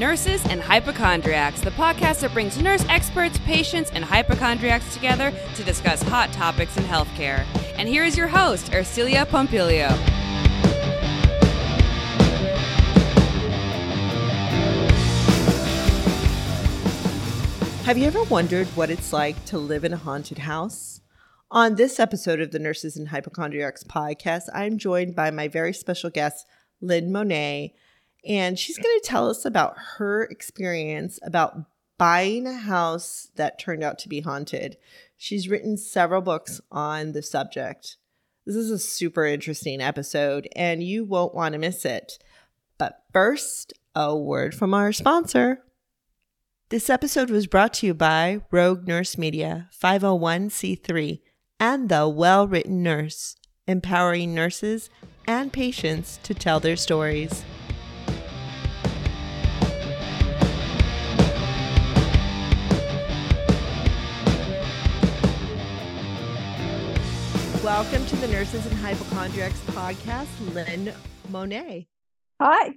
Nurses and Hypochondriacs, the podcast that brings nurse experts, patients, and hypochondriacs together to discuss hot topics in healthcare. And here is your host, Ercilia Pompilio. Have you ever wondered what it's like to live in a haunted house? On this episode of the Nurses and Hypochondriacs podcast, I'm joined by my very special guest, Lynn Monet, and she's going to tell us about her experience about buying a house that turned out to be haunted. She's written several books on the subject. This is a super interesting episode, and you won't want to miss it. But first, a word from our sponsor. This episode was brought to you by Rogue Nurse Media, 501c3, and The Well Written Nurse, empowering nurses and patients to tell their stories. Welcome to the Nurses and Hypochondriacs podcast, Lynn Monet. Hi.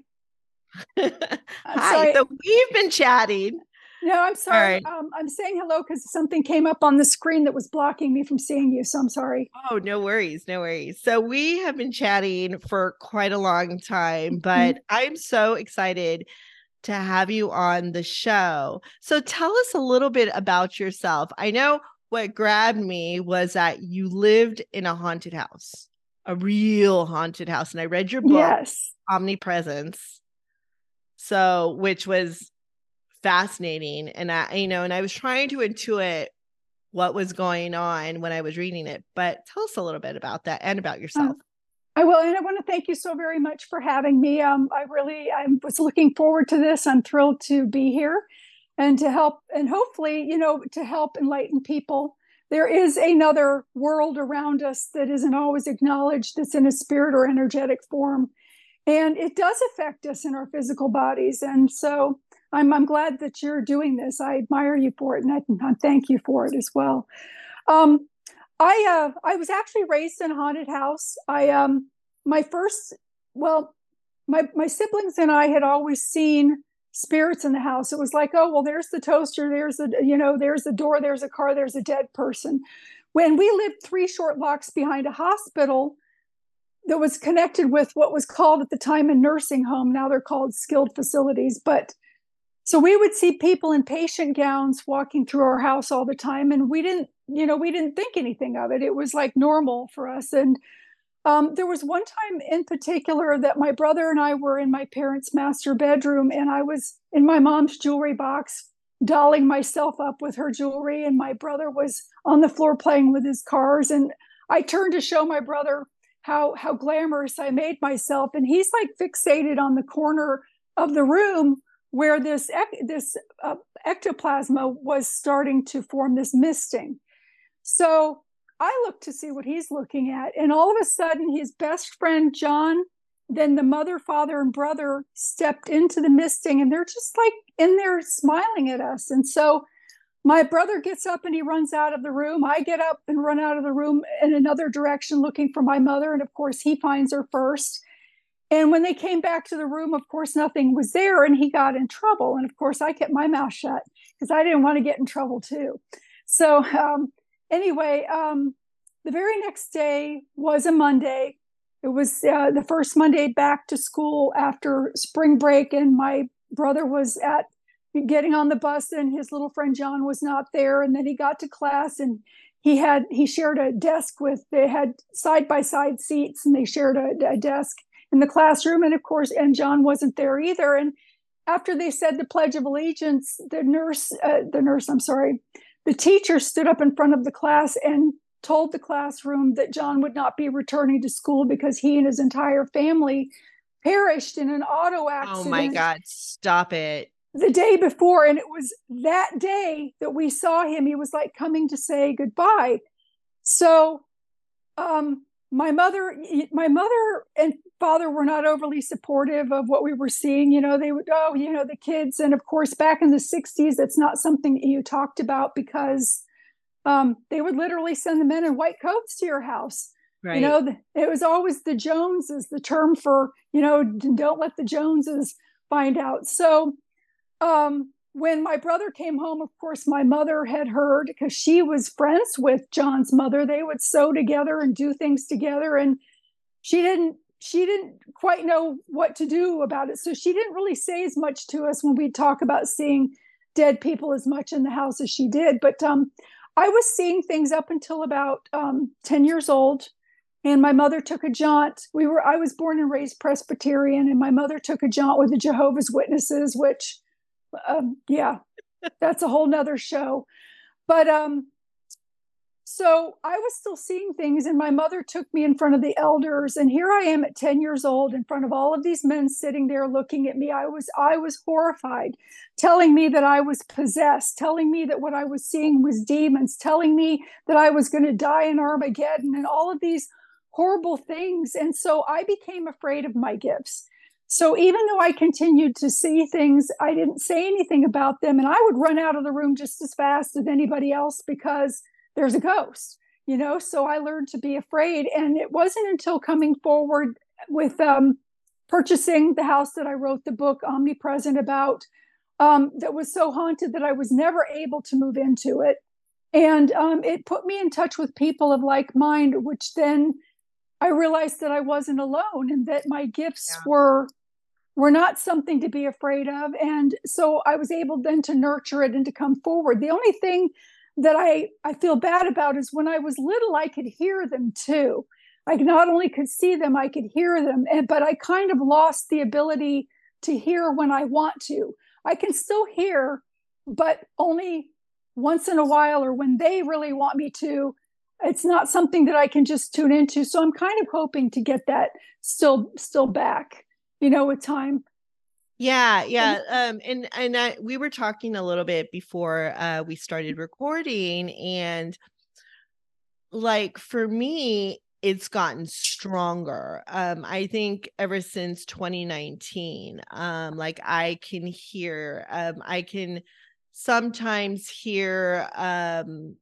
Hi. sorry. So we've been chatting. No, I'm sorry. right. Um, I'm saying hello because something came up on the screen that was blocking me from seeing you. So I'm sorry. Oh, no worries, no worries. So we have been chatting for quite a long time, Mm-hmm. but I'm so excited to have you on the show. So tell us a little bit about yourself. I know what grabbed me was that you lived in a haunted house, a real haunted house, and I read your book, Yes. Omnipresent. So, which was fascinating, and I, you know, and I was trying to intuit what was going on when I was reading it. But tell us a little bit about that and about yourself. I will, and I want to thank you so very much for having me. Um, I really, I was looking forward to this. I'm thrilled to be here and to help, and hopefully, you know, to help enlighten people. There is another world around us that isn't always acknowledged. That's in a spirit or energetic form, and it does affect us in our physical bodies. And so, I'm I'm glad that you're doing this. I admire you for it, and I, I thank you for it as well. Um, I uh, I was actually raised in a haunted house. I um my first well my my siblings and I had always seen spirits in the house. It was like, oh well, there's the toaster, there's the you know, there's the door, there's a car, there's a dead person. When we lived three short blocks behind a hospital that was connected with what was called at the time a nursing home. Now they're called skilled facilities, but so we would see people in patient gowns walking through our house all the time, and we didn't, you know, we didn't think anything of it. It was like normal for us. And um, there was one time in particular that my brother and I were in my parents' master bedroom, and I was in my mom's jewelry box, dolling myself up with her jewelry, and my brother was on the floor playing with his cars. And I turned to show my brother how how glamorous I made myself, and he's like fixated on the corner of the room where this this uh, ectoplasma was starting to form this misting. So I look to see what he's looking at, and all of a sudden, his best friend John, then the mother, father, and brother stepped into the misting, and they're just like in there smiling at us. And so my brother gets up and he runs out of the room. I get up and run out of the room in another direction looking for my mother, and of course, he finds her first. And when they came back to the room, of course, nothing was there, and he got in trouble. And of course, I kept my mouth shut because I didn't want to get in trouble too. So, um, anyway, um, the very next day was a Monday. It was uh, the first Monday back to school after spring break, and my brother was at getting on the bus, and his little friend John was not there. And then he got to class, and he had he shared a desk with they had side by side seats, and they shared a, a desk in the classroom. And of course, and John wasn't there either. And after they said the Pledge of Allegiance, the nurse, uh, the nurse, I'm sorry, the teacher stood up in front of the class and told the classroom that John would not be returning to school because he and his entire family perished in an auto accident Oh my God, stop it. the day before. And it was that day that we saw him. He was like coming to say goodbye. So um my mother my mother and father were not overly supportive of what we were seeing you know they would oh you know the kids and of course back in the 60s that's not something that you talked about because um, they would literally send the men in white coats to your house Right. you know it was always the joneses the term for you know don't let the joneses find out so um, when my brother came home, of course, my mother had heard because she was friends with John's mother. They would sew together and do things together. And she didn't she didn't quite know what to do about it. So she didn't really say as much to us when we talk about seeing dead people as much in the house as she did. But um, I was seeing things up until about um, 10 years old. And my mother took a jaunt. We were I was born and raised Presbyterian, and my mother took a jaunt with the Jehovah's Witnesses, which um, yeah, that's a whole nother show. But um, so I was still seeing things, and my mother took me in front of the elders, and here I am at 10 years old in front of all of these men sitting there looking at me. I was I was horrified, telling me that I was possessed, telling me that what I was seeing was demons, telling me that I was going to die in Armageddon, and all of these horrible things. And so I became afraid of my gifts. So even though I continued to see things, I didn't say anything about them. And I would run out of the room just as fast as anybody else because there's a ghost, you know? So I learned to be afraid. And it wasn't until coming forward with um, purchasing the house that I wrote the book Omnipresent about um, that was so haunted that I was never able to move into it. And um, it put me in touch with people of like mind, which then I realized that I wasn't alone and that my gifts yeah. were were not something to be afraid of. And so I was able then to nurture it and to come forward. The only thing that I, I feel bad about is when I was little, I could hear them too. I not only could see them, I could hear them, and, but I kind of lost the ability to hear when I want to. I can still hear, but only once in a while or when they really want me to. It's not something that I can just tune into. So I'm kind of hoping to get that still still back you know, with time. Yeah, yeah. Um, and and I, we were talking a little bit before uh, we started recording, and like for me, it's gotten stronger. Um, I think ever since 2019, um, like I can hear, um, I can sometimes hear um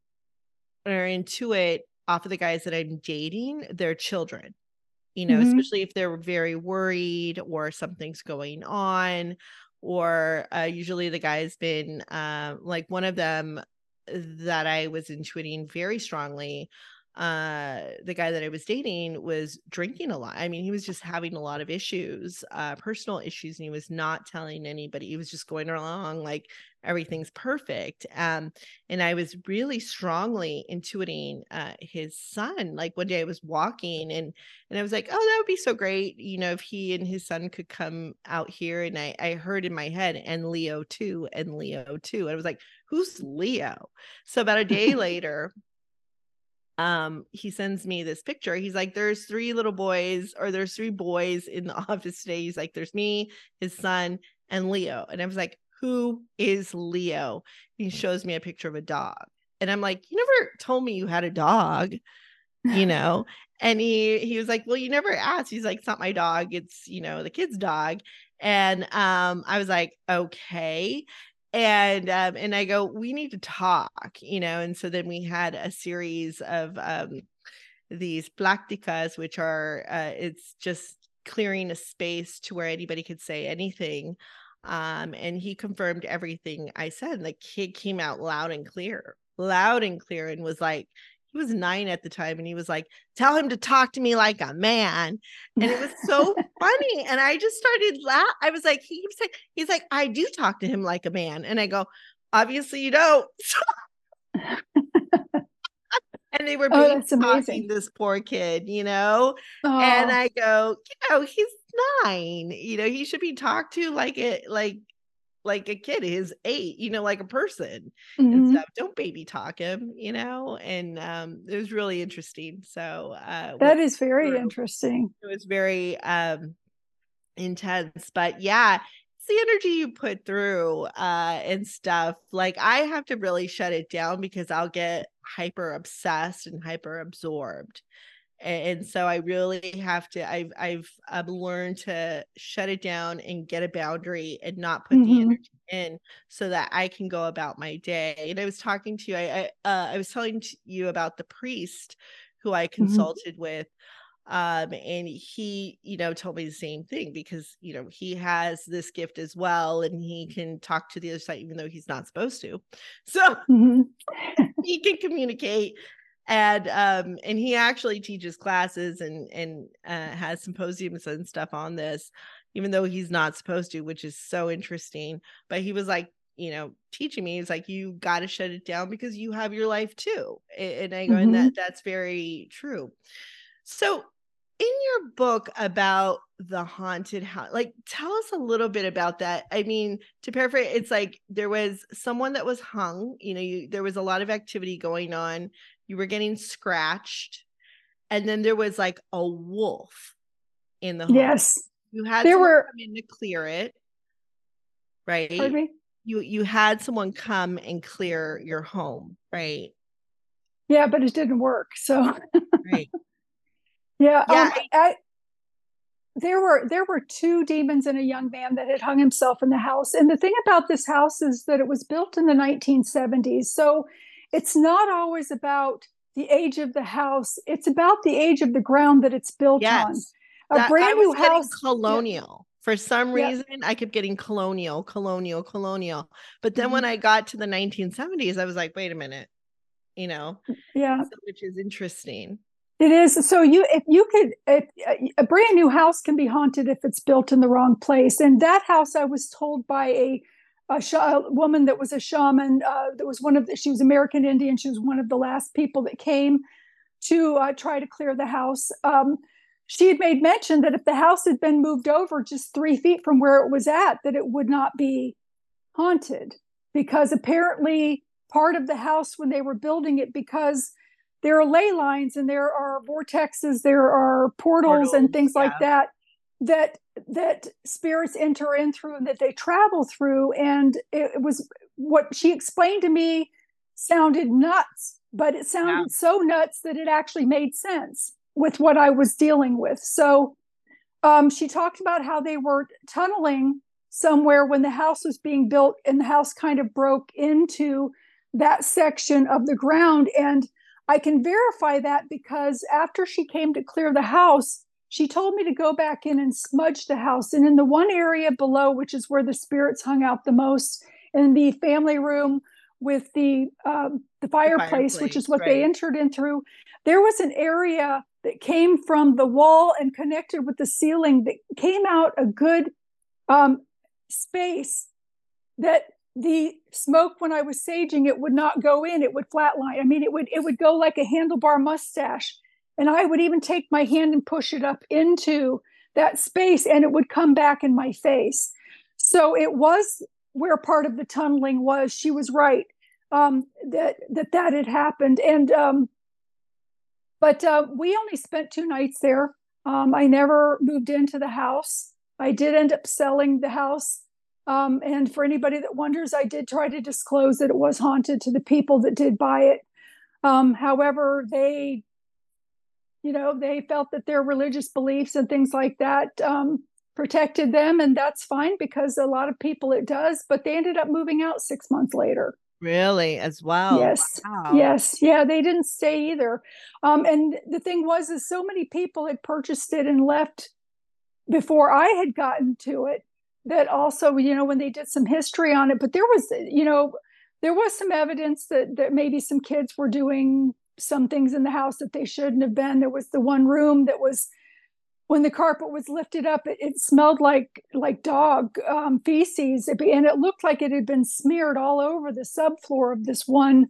or intuit off of the guys that I'm dating, their children you know, mm-hmm. especially if they're very worried or something's going on. Or uh, usually the guy's been uh, like one of them that I was intuiting very strongly uh the guy that i was dating was drinking a lot i mean he was just having a lot of issues uh personal issues and he was not telling anybody he was just going along like everything's perfect um and i was really strongly intuiting uh his son like one day i was walking and and i was like oh that would be so great you know if he and his son could come out here and i i heard in my head and leo too and leo too and i was like who's leo? So about a day later um he sends me this picture he's like there's three little boys or there's three boys in the office today he's like there's me his son and leo and i was like who is leo? He shows me a picture of a dog. And i'm like you never told me you had a dog you know? And he he was like well you never asked. He's like it's not my dog. It's you know the kid's dog. And um i was like okay. And um and i go we need to talk you know? And so then we had a series of um these pláticas which are uh it's just clearing a space to where anybody could say anything um and he confirmed everything i said And the kid came out loud and clear loud and clear and was like he was nine at the time and he was like tell him to talk to me like a man. And it was so funny and i just started laugh i was like he was like he's like i do talk to him like a man. And i go obviously you don't and they were being oh, talking this poor kid you know oh. and i go you know he's nine you know he should be talked to like it like like a kid his eight you know like a person mm-hmm. and stuff don't baby talk him you know and um it was really interesting so uh that is very through. interesting it was very um intense but yeah the energy you put through uh and stuff like i have to really shut it down because i'll get hyper obsessed and hyper absorbed and so i really have to i've i've i've learned to shut it down and get a boundary and not put mm-hmm. the energy in so that i can go about my day and i was talking to you i i, uh, I was telling you about the priest who i mm-hmm. consulted mm-hmm. with um and he you know told me the same thing because you know he has this gift as well and he can talk to the other side even though he's not supposed to. So mm-hmm. he can communicate and um and he actually teaches classes and and uh, has symposiums and stuff on this even though he's not supposed to which is so interesting. But he was like you know teaching me is like you got to shut it down because you have your life too. And i go mm-hmm. and that that's very true so in your book about the haunted house like tell us a little bit about that. I mean to paraphrase it's like there was someone that was hung you know you there was a lot of activity going on. You were getting scratched and then there was like a wolf in the home. yes. You had there were come in to clear it right? You you had someone come and clear your home right? Yeah but it didn't work so right yeah, yeah um, I, there were there were two demons and a young man that had hung himself in the house. And the thing about this house is that it was built in the 1970s. So it's not always about the age of the house. It's about the age of the ground that it's built yes. on. A that, brand new house colonial. Yeah. For some reason, yeah. I kept getting colonial, colonial, colonial. But then mm-hmm. when I got to the 1970s, I was like, wait a minute, you know? Yeah. Which is interesting. It is. So you, if you could, if, a brand new house can be haunted if it's built in the wrong place. And that house, I was told by a a, sh- a woman that was a shaman. Uh, that was one of the, she was American Indian. She was one of the last people that came to uh, try to clear the house. Um, she had made mention that if the house had been moved over just three feet from where it was at, that it would not be haunted because apparently part of the house when they were building it because there are ley lines and there are vortexes, there are portals, portals and things yeah. like that that that spirits enter in through and that they travel through. And it, was what she explained to me sounded nuts, but it sounded yeah. so nuts that it actually made sense with what I was dealing with. So um, she talked about how they were tunneling somewhere when the house was being built and the house kind of broke into that section of the ground. And I can verify that because after she came to clear the house, she told me to go back in and smudge the house. And in the one area below, which is where the spirits hung out the most, in the family room with the um, the, fireplace, the fireplace, which is what right. they entered in through, there was an area that came from the wall and connected with the ceiling that came out a good um, space that the smoke when I was saging it would not go in; it would flatline. I mean, it would it would go like a handlebar mustache, and I would even take my hand and push it up into that space, and it would come back in my face. So it was where part of the tunneling was. She was right um, that that that had happened, and um, but uh, we only spent two nights there. Um, I never moved into the house. I did end up selling the house um, and for anybody that wonders, I did try to disclose that it was haunted to the people that did buy it. Um, however, they, you know, they felt that their religious beliefs and things like that um, protected them, and that's fine because a lot of people it does. But they ended up moving out six months later. Really, as well. Yes, wow. yes, yeah. They didn't stay either. Um, and the thing was, is so many people had purchased it and left before I had gotten to it that also you know when they did some history on it but there was you know there was some evidence that that maybe some kids were doing some things in the house that they shouldn't have been. There was the one room that was when the carpet was lifted up it, it smelled like like dog um, feces. And it looked like it had been smeared all over the subfloor of this one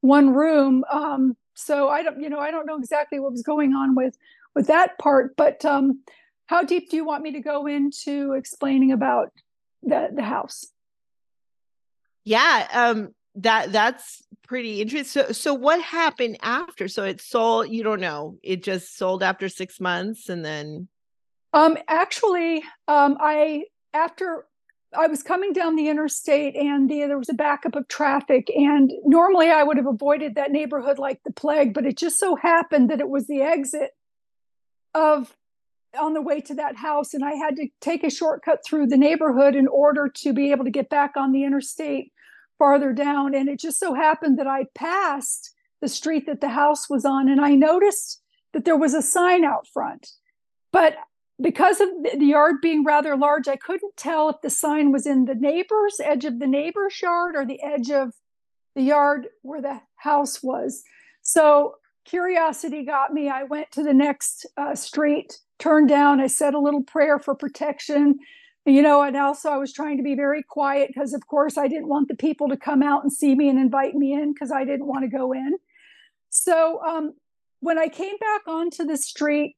one room. Um, so i don't you know i don't know exactly what was going on with with that part but um, how deep do you want me to go into explaining about the the house? Yeah, um, that that's pretty interesting. So, so what happened after? So it sold. You don't know. It just sold after six months, and then. Um, actually, um, I after I was coming down the interstate and the, there was a backup of traffic. And normally I would have avoided that neighborhood like the plague, but it just so happened that it was the exit of on the way to that house and I had to take a shortcut through the neighborhood in order to be able to get back on the interstate farther down. And it just so happened that I passed the street that the house was on and I noticed that there was a sign out front. But because of the yard being rather large, I couldn't tell if the sign was in the neighbor's edge of the neighbor's yard or the edge of the yard where the house was. So curiosity got me. I went to the next uh, street, turned down. I said a little prayer for protection, you know, and also I was trying to be very quiet because, of course, I didn't want the people to come out and see me and invite me in because I didn't want to go in. So um, when I came back onto the street,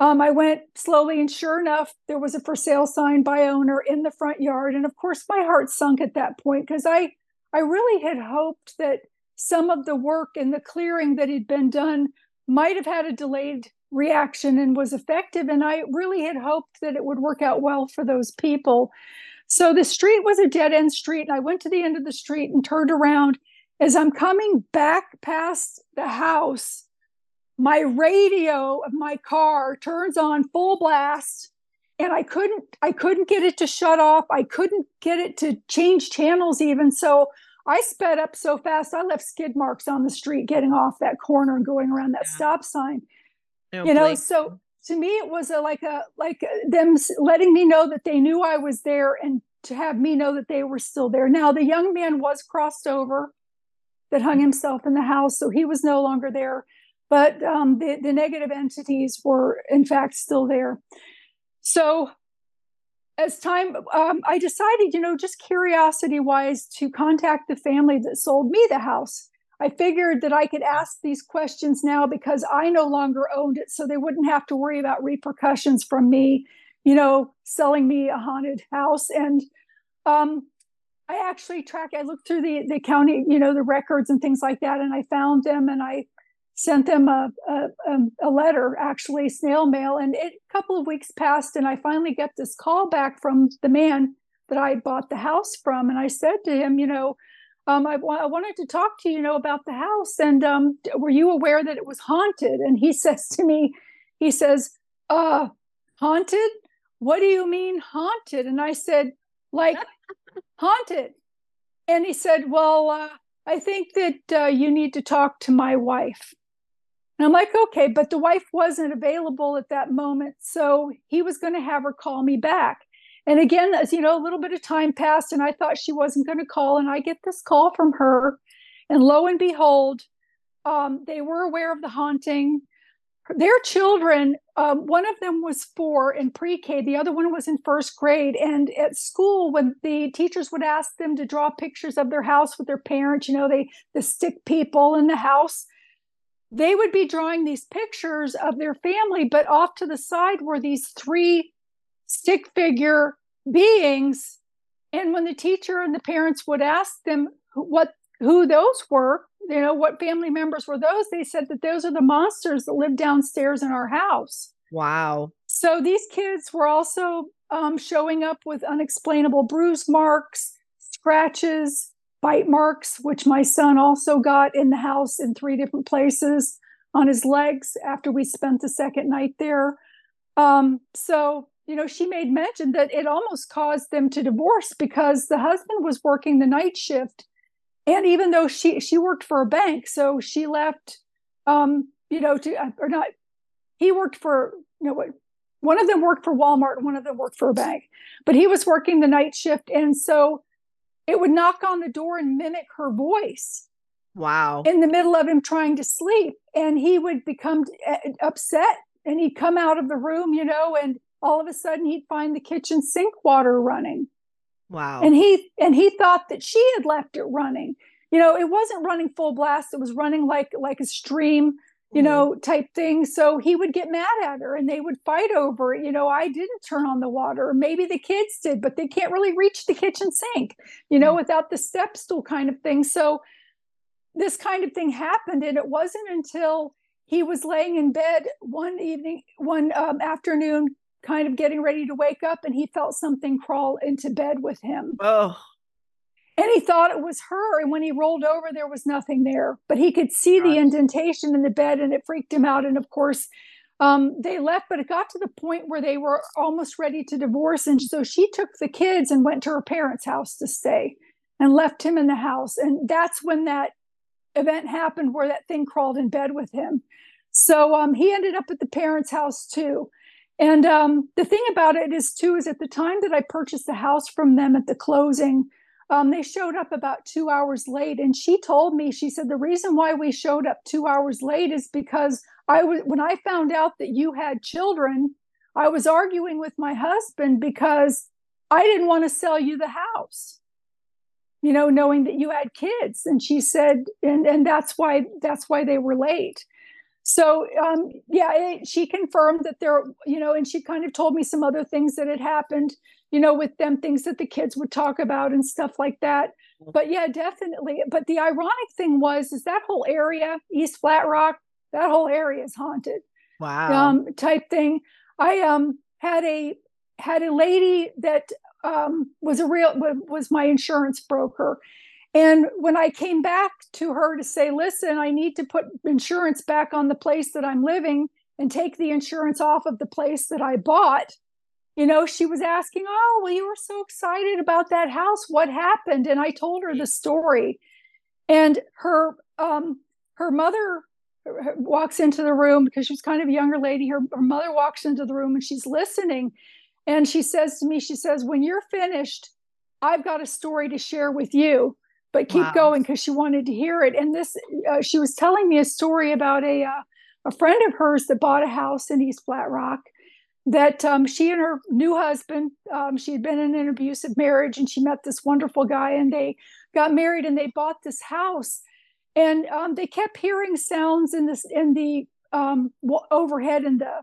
um, I went slowly, and sure enough, there was a for sale sign by owner in the front yard. And of course, my heart sunk at that point because I, I really had hoped that some of the work and the clearing that had been done might have had a delayed reaction and was effective. And I really had hoped that it would work out well for those people. So the street was a dead end street. And I went to the end of the street and turned around. As I'm coming back past the house, my radio of my car turns on full blast and i couldn't i couldn't get it to shut off i couldn't get it to change channels even so i sped up so fast i left skid marks on the street getting off that corner and going around that yeah. stop sign. You know so to me it was a, like a like them letting me know that they knew i was there and to have me know that they were still there. Now the young man was crossed over that hung himself in the house so he was no longer there but um, the, the negative entities were in fact still there. So as time um, i decided you know just curiosity wise to contact the family that sold me the house I figured that I could ask these questions now because I no longer owned it, so they wouldn't have to worry about repercussions from me, you know, selling me a haunted house. And um, I actually tracked. I looked through the the county, you know, the records and things like that, and I found them, and I sent them a a, um, a letter, actually snail mail. And it, a couple of weeks passed, and I finally get this call back from the man that I bought the house from, and I said to him, you know um, I, I, wanted to talk to you, you know, about the house. And um, were you aware that it was haunted? And he says to me, he says, uh, haunted? What do you mean haunted? And I said, like haunted. And he said, well, uh, I think that uh, you need to talk to my wife. And I'm like, okay, but the wife wasn't available at that moment. So he was going to have her call me back. And again, as you know, a little bit of time passed, and I thought she wasn't going to call. And I get this call from her, and lo and behold, um, they were aware of the haunting. Their children, um, one of them was four in pre K, the other one was in first grade. And at school, when the teachers would ask them to draw pictures of their house with their parents, you know, they the stick people in the house, they would be drawing these pictures of their family, but off to the side were these three stick figure beings. And when the teacher and the parents would ask them what who those were, you know, what family members were those, they said that those are the monsters that live downstairs in our house. Wow. So these kids were also um, showing up with unexplainable bruise marks, scratches, bite marks, which my son also got in the house in three different places on his legs after we spent the second night there. Um, so you know, she made mention that it almost caused them to divorce because the husband was working the night shift. And even though she she worked for a bank, so she left um, you know, to uh, or not he worked for, you know, what one of them worked for Walmart one of them worked for a bank. But he was working the night shift and so it would knock on the door and mimic her voice. Wow. In the middle of him trying to sleep and he would become uh, upset and he'd come out of the room, you know, and all of a sudden he'd find the kitchen sink water running. Wow. And he and he thought that she had left it running. You know, it wasn't running full blast, it was running like like a stream, you mm-hmm. know, type thing. So he would get mad at her and they would fight over it. You know, I didn't turn on the water. Maybe the kids did, but they can't really reach the kitchen sink, you know, mm-hmm. without the step stool kind of thing. So this kind of thing happened. And it wasn't until he was laying in bed one evening, one um, afternoon, kind of getting ready to wake up and he felt something crawl into bed with him. Oh. And he thought it was her. And when he rolled over, there was nothing there, but he could see the indentation in the bed and it freaked him out. And of course, um, they left, but it got to the point where they were almost ready to divorce. And so she took the kids and went to her parents' house to stay and left him in the house. And that's when that event happened where that thing crawled in bed with him. So um, he ended up at the parents' house too. And um, the thing about it is, too, is at the time that I purchased the house from them at the closing, um, they showed up about two hours late. And she told me, she said, the reason why we showed up two hours late is because I was, when I found out that you had children, I was arguing with my husband because I didn't want to sell you the house you know knowing that you had kids and she said and and that's why that's why they were late so um yeah it, she confirmed that there you know and she kind of told me some other things that had happened you know with them things that the kids would talk about and stuff like that. But yeah definitely but the ironic thing was is that whole area east flat rock that whole area is haunted. Wow. Um type thing. I um had a had a lady that um, was a real was my insurance broker. And when i came back to her to say listen i need to put insurance back on the place that i'm living and take the insurance off of the place that i bought you know she was asking oh well you were so excited about that house. What happened? And i told her the story. And her um her mother walks into the room because she's kind of a younger lady. Her, her mother walks into the room and she's listening. And she says to me, she says, when you're finished, I've got a story to share with you, but keep wow. going because she wanted to hear it. And this, uh, she was telling me a story about a, uh, a friend of hers that bought a house in East Flat Rock that um, she and her new husband, um, she had been in an abusive marriage and she met this wonderful guy and they got married and they bought this house. And um, they kept hearing sounds in this in the um, overhead in the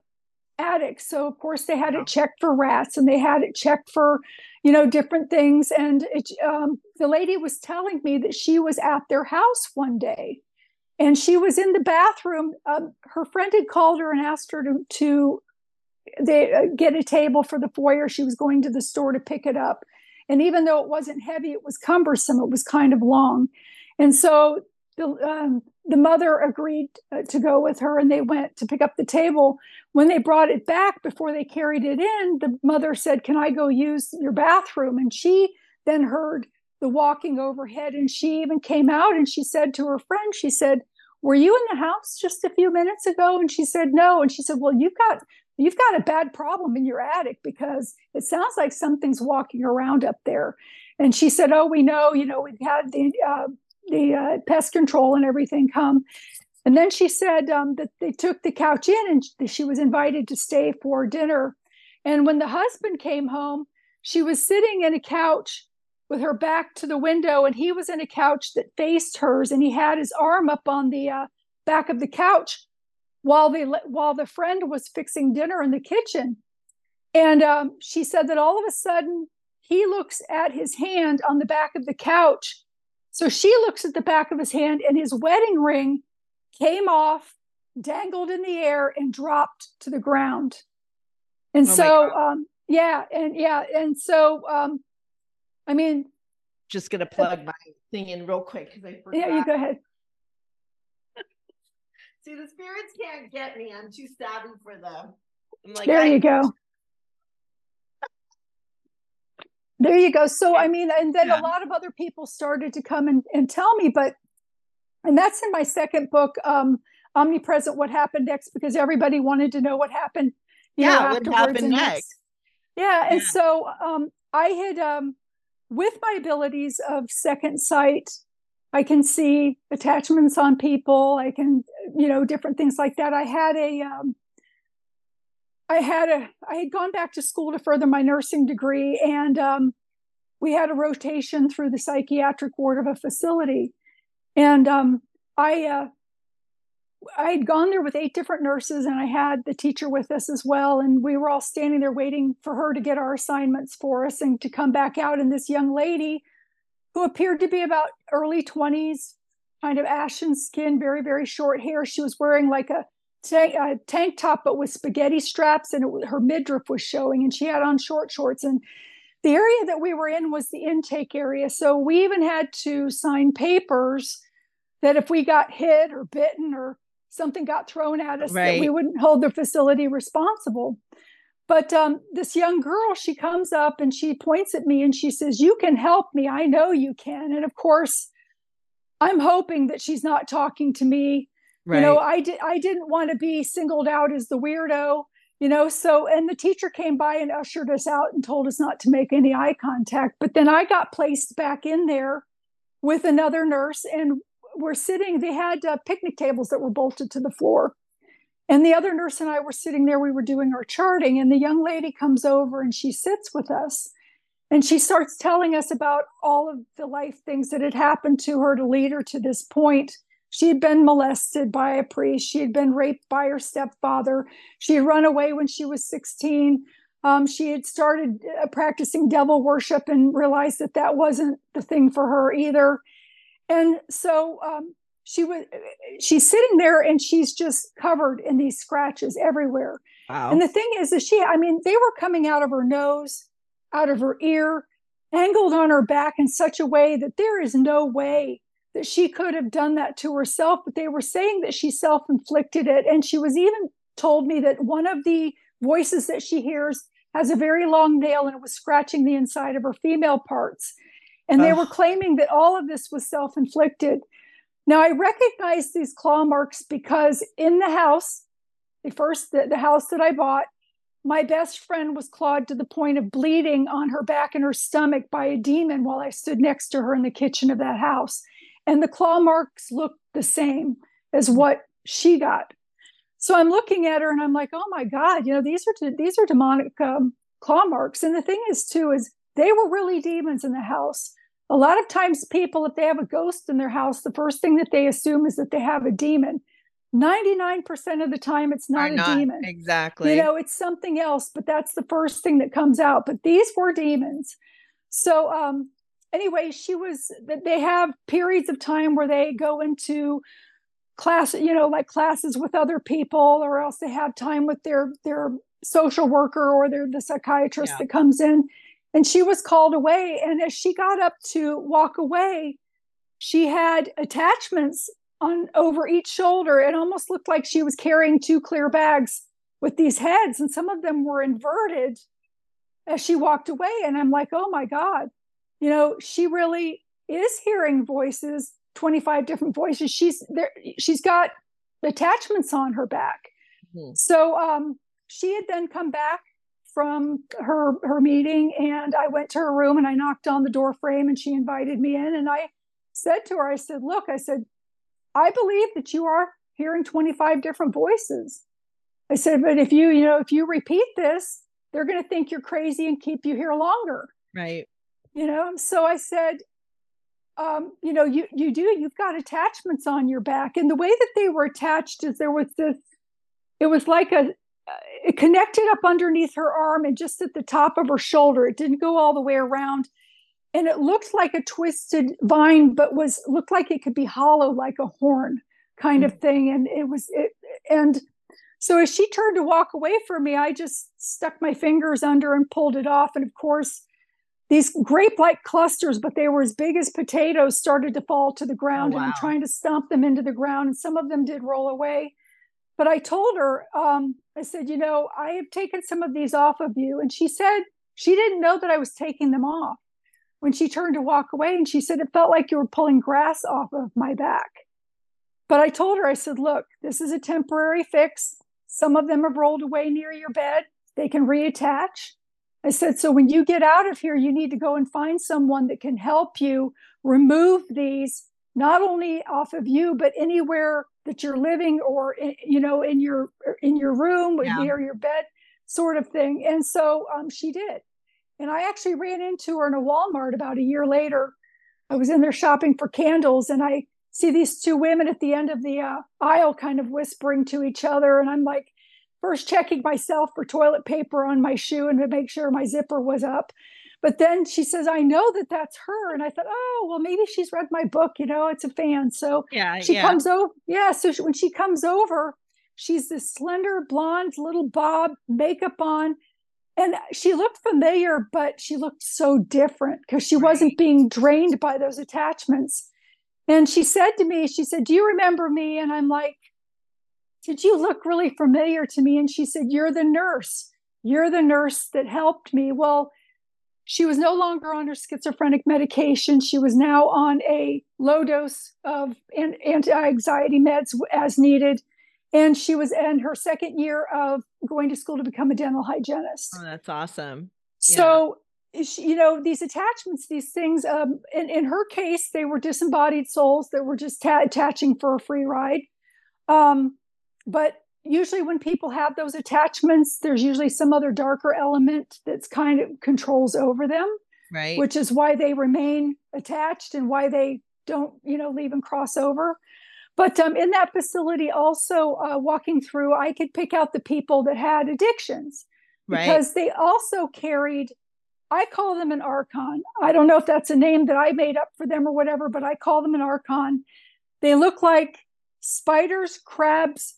attic. So of course they had it checked for rats and they had it checked for, you know, different things. And it, um, the lady was telling me that she was at their house one day, and she was in the bathroom. Um, her friend had called her and asked her to to they uh, get a table for the foyer. She was going to the store to pick it up, and even though it wasn't heavy, it was cumbersome. It was kind of long, and so the um, the mother agreed uh, to go with her and they went to pick up the table. When they brought it back before they carried it in the mother said can i go use your bathroom? And she then heard the walking overhead and she even came out and she said to her friend she said were you in the house just a few minutes ago? And she said no. And she said well you've got you've got a bad problem in your attic because it sounds like something's walking around up there and she said oh we know you know we've had the uh, the uh, pest control and everything come. And then she said um, that they took the couch in and she was invited to stay for dinner. And when the husband came home, she was sitting in a couch with her back to the window, and he was in a couch that faced hers, and he had his arm up on the uh, back of the couch while the while the friend was fixing dinner in the kitchen. And um, she said that all of a sudden he looks at his hand on the back of the couch so she looks at the back of his hand, and his wedding ring came off, dangled in the air, and dropped to the ground. And oh so, um, yeah, and yeah, and so, um, I mean, just gonna plug my thing in real quick because I forgot. Yeah, you go ahead. See, the spirits can't get me. I'm too savvy for them. I'm Like, there you go. There you go. So, I mean, and then yeah. a lot of other people started to come and, and tell me, but, and that's in my second book, um, Omnipresent What Happened Next, because everybody wanted to know what happened. yeah, know, what happened next. next. Yeah. And yeah. so um, I had, um, with my abilities of second sight, I can see attachments on people. I can, you know, different things like that. I had a, um, I had a I had gone back to school to further my nursing degree, and um, we had a rotation through the psychiatric ward of a facility, and um, I uh, I had gone there with eight different nurses, and I had the teacher with us as well, and we were all standing there waiting for her to get our assignments for us and to come back out. And this young lady, who appeared to be about early twenties, kind of ashen skin, very very short hair, she was wearing like a tank, uh, tank top, but with spaghetti straps, and it, her midriff was showing, and she had on short shorts. And the area that we were in was the intake area, so we even had to sign papers that if we got hit or bitten or something got thrown at us, right. that we wouldn't hold the facility responsible. But um, this young girl, she comes up and she points at me and she says, "You can help me. I know you can." And of course, I'm hoping that she's not talking to me Right. You know, I did I didn't want to be singled out as the weirdo, you know, so and the teacher came by and ushered us out and told us not to make any eye contact. But then I got placed back in there with another nurse and we're sitting they had uh, picnic tables that were bolted to the floor and the other nurse and I were sitting there, we were doing our charting, and the young lady comes over and she sits with us. And she starts telling us about all of the life things that had happened to her to lead her to this point. She had been molested by a priest. She had been raped by her stepfather. She had run away when she was 16. Um, she had started uh, practicing devil worship and realized that that wasn't the thing for her either. And so um, she was she's sitting there and she's just covered in these scratches everywhere. Wow. and the thing is that she i mean they were coming out of her nose out of her ear angled on her back in such a way that there is no way that she could have done that to herself but they were saying that she self-inflicted it. And she was even told me that one of the voices that she hears has a very long nail and it was scratching the inside of her female parts. And they were claiming that all of this was self-inflicted now I recognize these claw marks because in the house, the first the, the house that I bought, my best friend was clawed to the point of bleeding on her back and her stomach by a demon while I stood next to her in the kitchen of that house. And the claw marks looked the same as what she got. So I'm looking at her and I'm like, oh my God, you know, these are these are demonic um, claw marks. And the thing is, too, is they were really demons in the house a lot of times people if they have a ghost in their house the first thing that they assume is that they have a demon. 99% of the time it's not, not a demon. Exactly. you know it's something else but that's the first thing that comes out. But these were demons. So um anyway she was they have periods of time where they go into class you know like classes with other people or else they have time with their their social worker or their the psychiatrist yeah. that comes in and she was called away. And as she got up to walk away, she had attachments on over each shoulder. It almost looked like she was carrying two clear bags with these heads, and some of them were inverted as she walked away. And I'm like, oh my God, you know, she really is hearing voices, 25 different voices. She's there, she's got attachments on her back. Mm-hmm. So um, she had then come back from her her meeting and I went to her room and I knocked on the door frame and she invited me in. And I said to her I said look I said I believe that you are hearing 25 different voices. I said but if you you know if you repeat this they're going to think you're crazy and keep you here longer. Right. You know so I said um, you know you you do you've got attachments on your back. And the way that they were attached is there was this it was like a Uh, it connected up underneath her arm and just at the top of her shoulder. It didn't go all the way around. And it looked like a twisted vine, but was looked like it could be hollow like a horn kind of mm. thing. And it was it and so as she turned to walk away from me, I just stuck my fingers under and pulled it off. And of course, these grape-like clusters, but they were as big as potatoes, started to fall to the oh, ground. Oh, wow. And I'm trying to stomp them into the ground, and some of them did roll away. But I told her, um, I said, you know, I have taken some of these off of you. And she said she didn't know that I was taking them off when she turned to walk away. And she said, it felt like you were pulling grass off of my back. But I told her, I said, look, this is a temporary fix. Some of them have rolled away near your bed, they can reattach. I said, so when you get out of here, you need to go and find someone that can help you remove these, not only off of you, but anywhere that you're living or in, you know in your in your room yeah. near your bed sort of thing. And so um, she did. And i actually ran into her in a walmart about a year later. I was in there shopping for candles and i see these two women at the end of the uh, aisle kind of whispering to each other. And i'm like first checking myself for toilet paper on my shoe and to make sure my zipper was up but then she says, I know that that's her. And I thought, oh, well, maybe she's read my book, you know, it's a fan. So yeah, she yeah. comes over. Yeah. So she, when she comes over, she's this slender, blonde little bob, makeup on. And she looked familiar, but she looked so different because she right. wasn't being drained by those attachments. And she said to me, she said, Do you remember me? And I'm like, Did you look really familiar to me? And she said, You're the nurse. You're the nurse that helped me. Well, she was no longer on her schizophrenic medication. She was now on a low dose of anti anxiety meds as needed. And she was in her second year of going to school to become a dental hygienist. Oh, that's awesome. So, you know, these attachments, these things, um, in, in her case, they were disembodied souls that were just ta- attaching for a free ride. Um, but usually when people have those attachments there's usually some other darker element that's kind of controls over them right. which is why they remain attached and why they don't you know leave and cross over. But um, in that facility also uh, walking through i could pick out the people that had addictions right. because they also carried i call them an archon. I don't know if that's a name that i made up for them or whatever but i call them an archon. They look like spiders crabs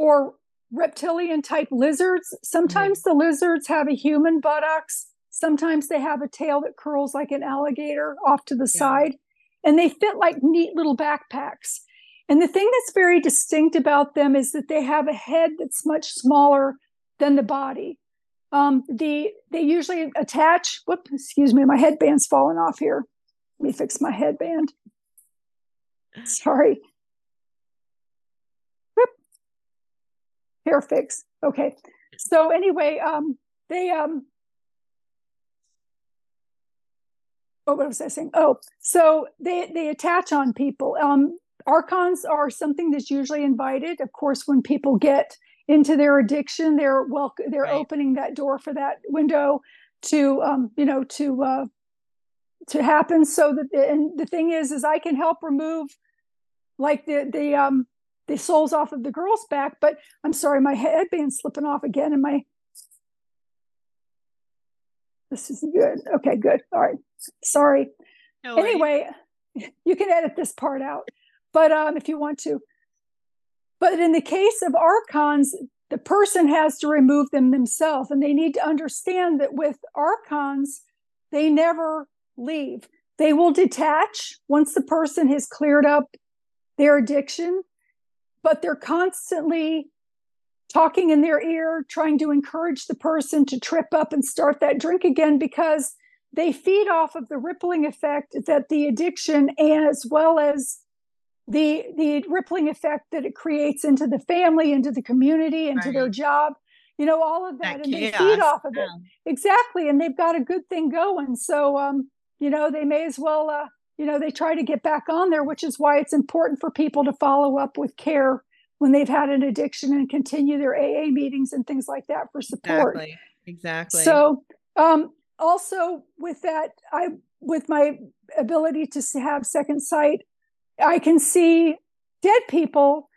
or reptilian type lizards. Sometimes mm-hmm. the lizards have a human buttocks. Sometimes they have a tail that curls like an alligator off to the yeah. side, and they fit like neat little backpacks. And the thing that's very distinct about them is that they have a head that's much smaller than the body. Um, the they usually attach. Whoop, excuse me, my headband's falling off here. Let me fix my headband. Sorry. Hair fix. Okay. So anyway, um, they um oh what was I saying? Oh, so they they attach on people. Um archons are something that's usually invited. Of course, when people get into their addiction, they're well they're right. opening that door for that window to um, you know, to uh to happen so that and the thing is is I can help remove like the the um the souls off of the girl's back. But I'm sorry, my headband's slipping off again, and my this is good. Okay, good. All right. Sorry. No anyway, you can edit this part out, but um, if you want to. But in the case of archons, the person has to remove them themselves, and they need to understand that with archons, they never leave. They will detach once the person has cleared up their addiction but they're constantly talking in their ear, trying to encourage the person to trip up and start that drink again because they feed off of the rippling effect that the addiction as well as the the rippling effect that it creates into the family into the community into right. their job you know all of that, that and chaos. they feed off of yeah. it exactly and they've got a good thing going so um you know they may as well uh you know they try to get back on there which is why it's important for people to follow up with care when they've had an addiction and continue their aa meetings and things like that for support. Exactly exactly. So um also with that i with my ability to have second sight i can see dead people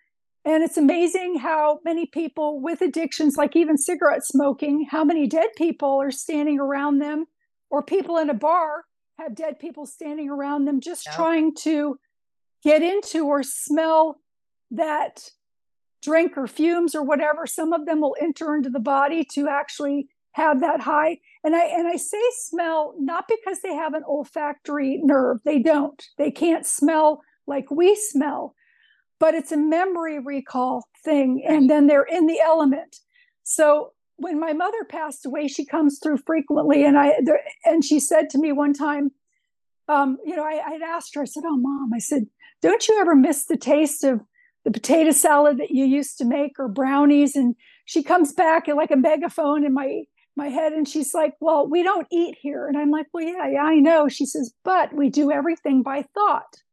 and it's amazing how many people with addictions like even cigarette smoking how many dead people are standing around them or people in a bar have dead people standing around them just trying to get into or smell that drink or fumes or whatever. Some of them will enter into the body to actually have that high. And i and i say smell not because they have an olfactory nerve. They don't. They can't smell like we smell but it's a memory recall thing and then they're in the element. So when my mother passed away, she comes through frequently, and I there, and she said to me one time, um, you know, I, I'd asked her, I said, "Oh, mom," I said, "Don't you ever miss the taste of the potato salad that you used to make or brownies?" And she comes back like a megaphone in my my head, and she's like, "Well, we don't eat here," and I'm like, "Well, yeah, yeah, I know." She says, "But we do everything by thought."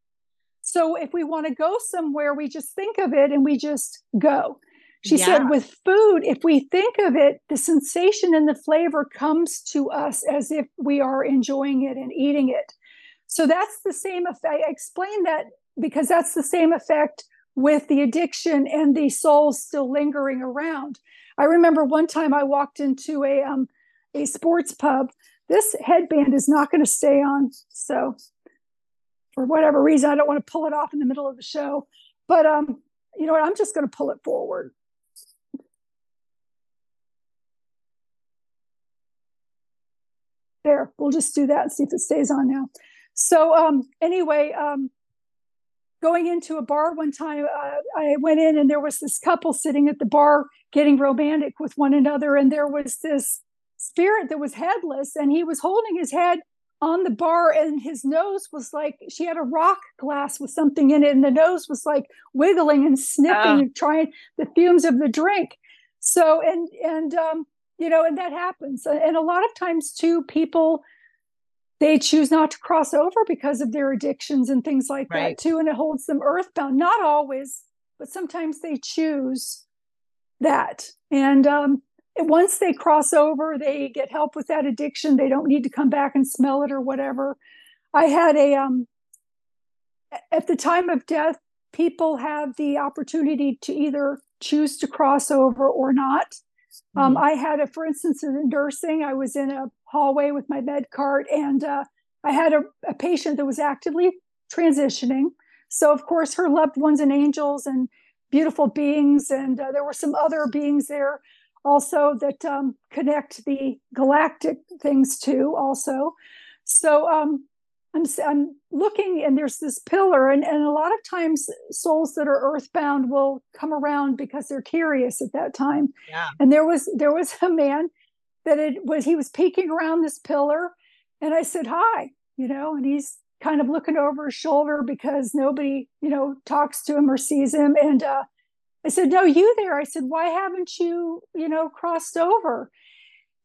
So if we want to go somewhere, we just think of it and we just go. She yeah. said, with food, if we think of it, the sensation and the flavor comes to us as if we are enjoying it and eating it. So that's the same effect. I explain that because that's the same effect with the addiction and the soul still lingering around. I remember one time I walked into a um, a sports pub. This headband is not going to stay on, so for whatever reason, I don't want to pull it off in the middle of the show. But um, you know what? I'm just going to pull it forward. There, we'll just do that and see if it stays on now. So um, anyway, um, going into a bar one time, uh, I went in and there was this couple sitting at the bar getting romantic with one another, and there was this spirit that was headless and he was holding his head on the bar and his nose was like she had a rock glass with something in it and the nose was like wiggling and sniffing oh. and trying the fumes of the drink so and and um you know and that happens and a lot of times too people they choose not to cross over because of their addictions and things like right. that too and it holds them earthbound not always but sometimes they choose that and um once they cross over, they get help with that addiction. They don't need to come back and smell it or whatever. I had a um at the time of death, people have the opportunity to either choose to cross over or not. Um, mm-hmm. I had a, for instance, in nursing, I was in a hallway with my med cart, and uh, I had a, a patient that was actively transitioning. So, of course, her loved ones and angels and beautiful beings, and uh, there were some other beings there also that um, connect the galactic things too also so um, I'm, I'm looking and there's this pillar and, and a lot of times souls that are earthbound will come around because they're curious at that time yeah. and there was there was a man that it was he was peeking around this pillar and i said hi you know and he's kind of looking over his shoulder because nobody you know talks to him or sees him and uh, I said, No, you there. I said, Why haven't you, you know, crossed over?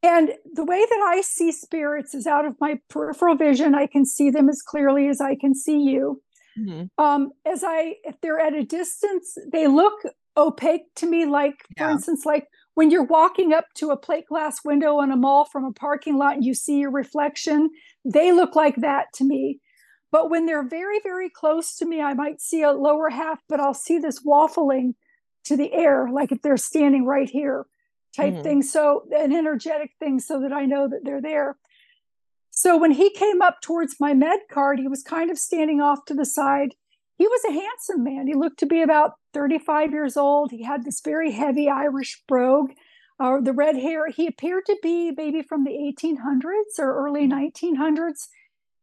And the way that I see spirits is out of my peripheral vision. I can see them as clearly as I can see you. Mm-hmm. Um, as I, if they're at a distance, they look opaque to me. Like, yeah. for instance, like when you're walking up to a plate glass window in a mall from a parking lot and you see your reflection, they look like that to me. But when they're very, very close to me, I might see a lower half, but I'll see this waffling to the air, like if they're standing right here type mm-hmm. thing. So an energetic thing so that I know that they're there. So when he came up towards my med cart, he was kind of standing off to the side. He was a handsome man. He looked to be about 35 years old. He had this very heavy Irish brogue, uh, the red hair. He appeared to be maybe from the 1800s or early 1900s. Mm-hmm.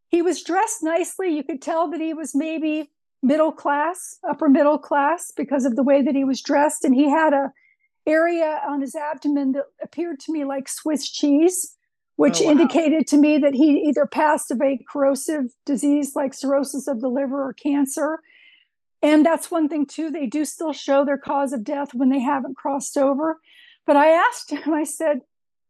He was dressed nicely. You could tell that he was maybe middle class, upper middle class, because of the way that he was dressed, and he had a area on his abdomen that appeared to me like Swiss cheese, which oh, wow. indicated to me that he either passed of a corrosive disease like cirrhosis of the liver or cancer. And that's one thing too. They do still show their cause of death when they haven't crossed over. But I asked him, I said,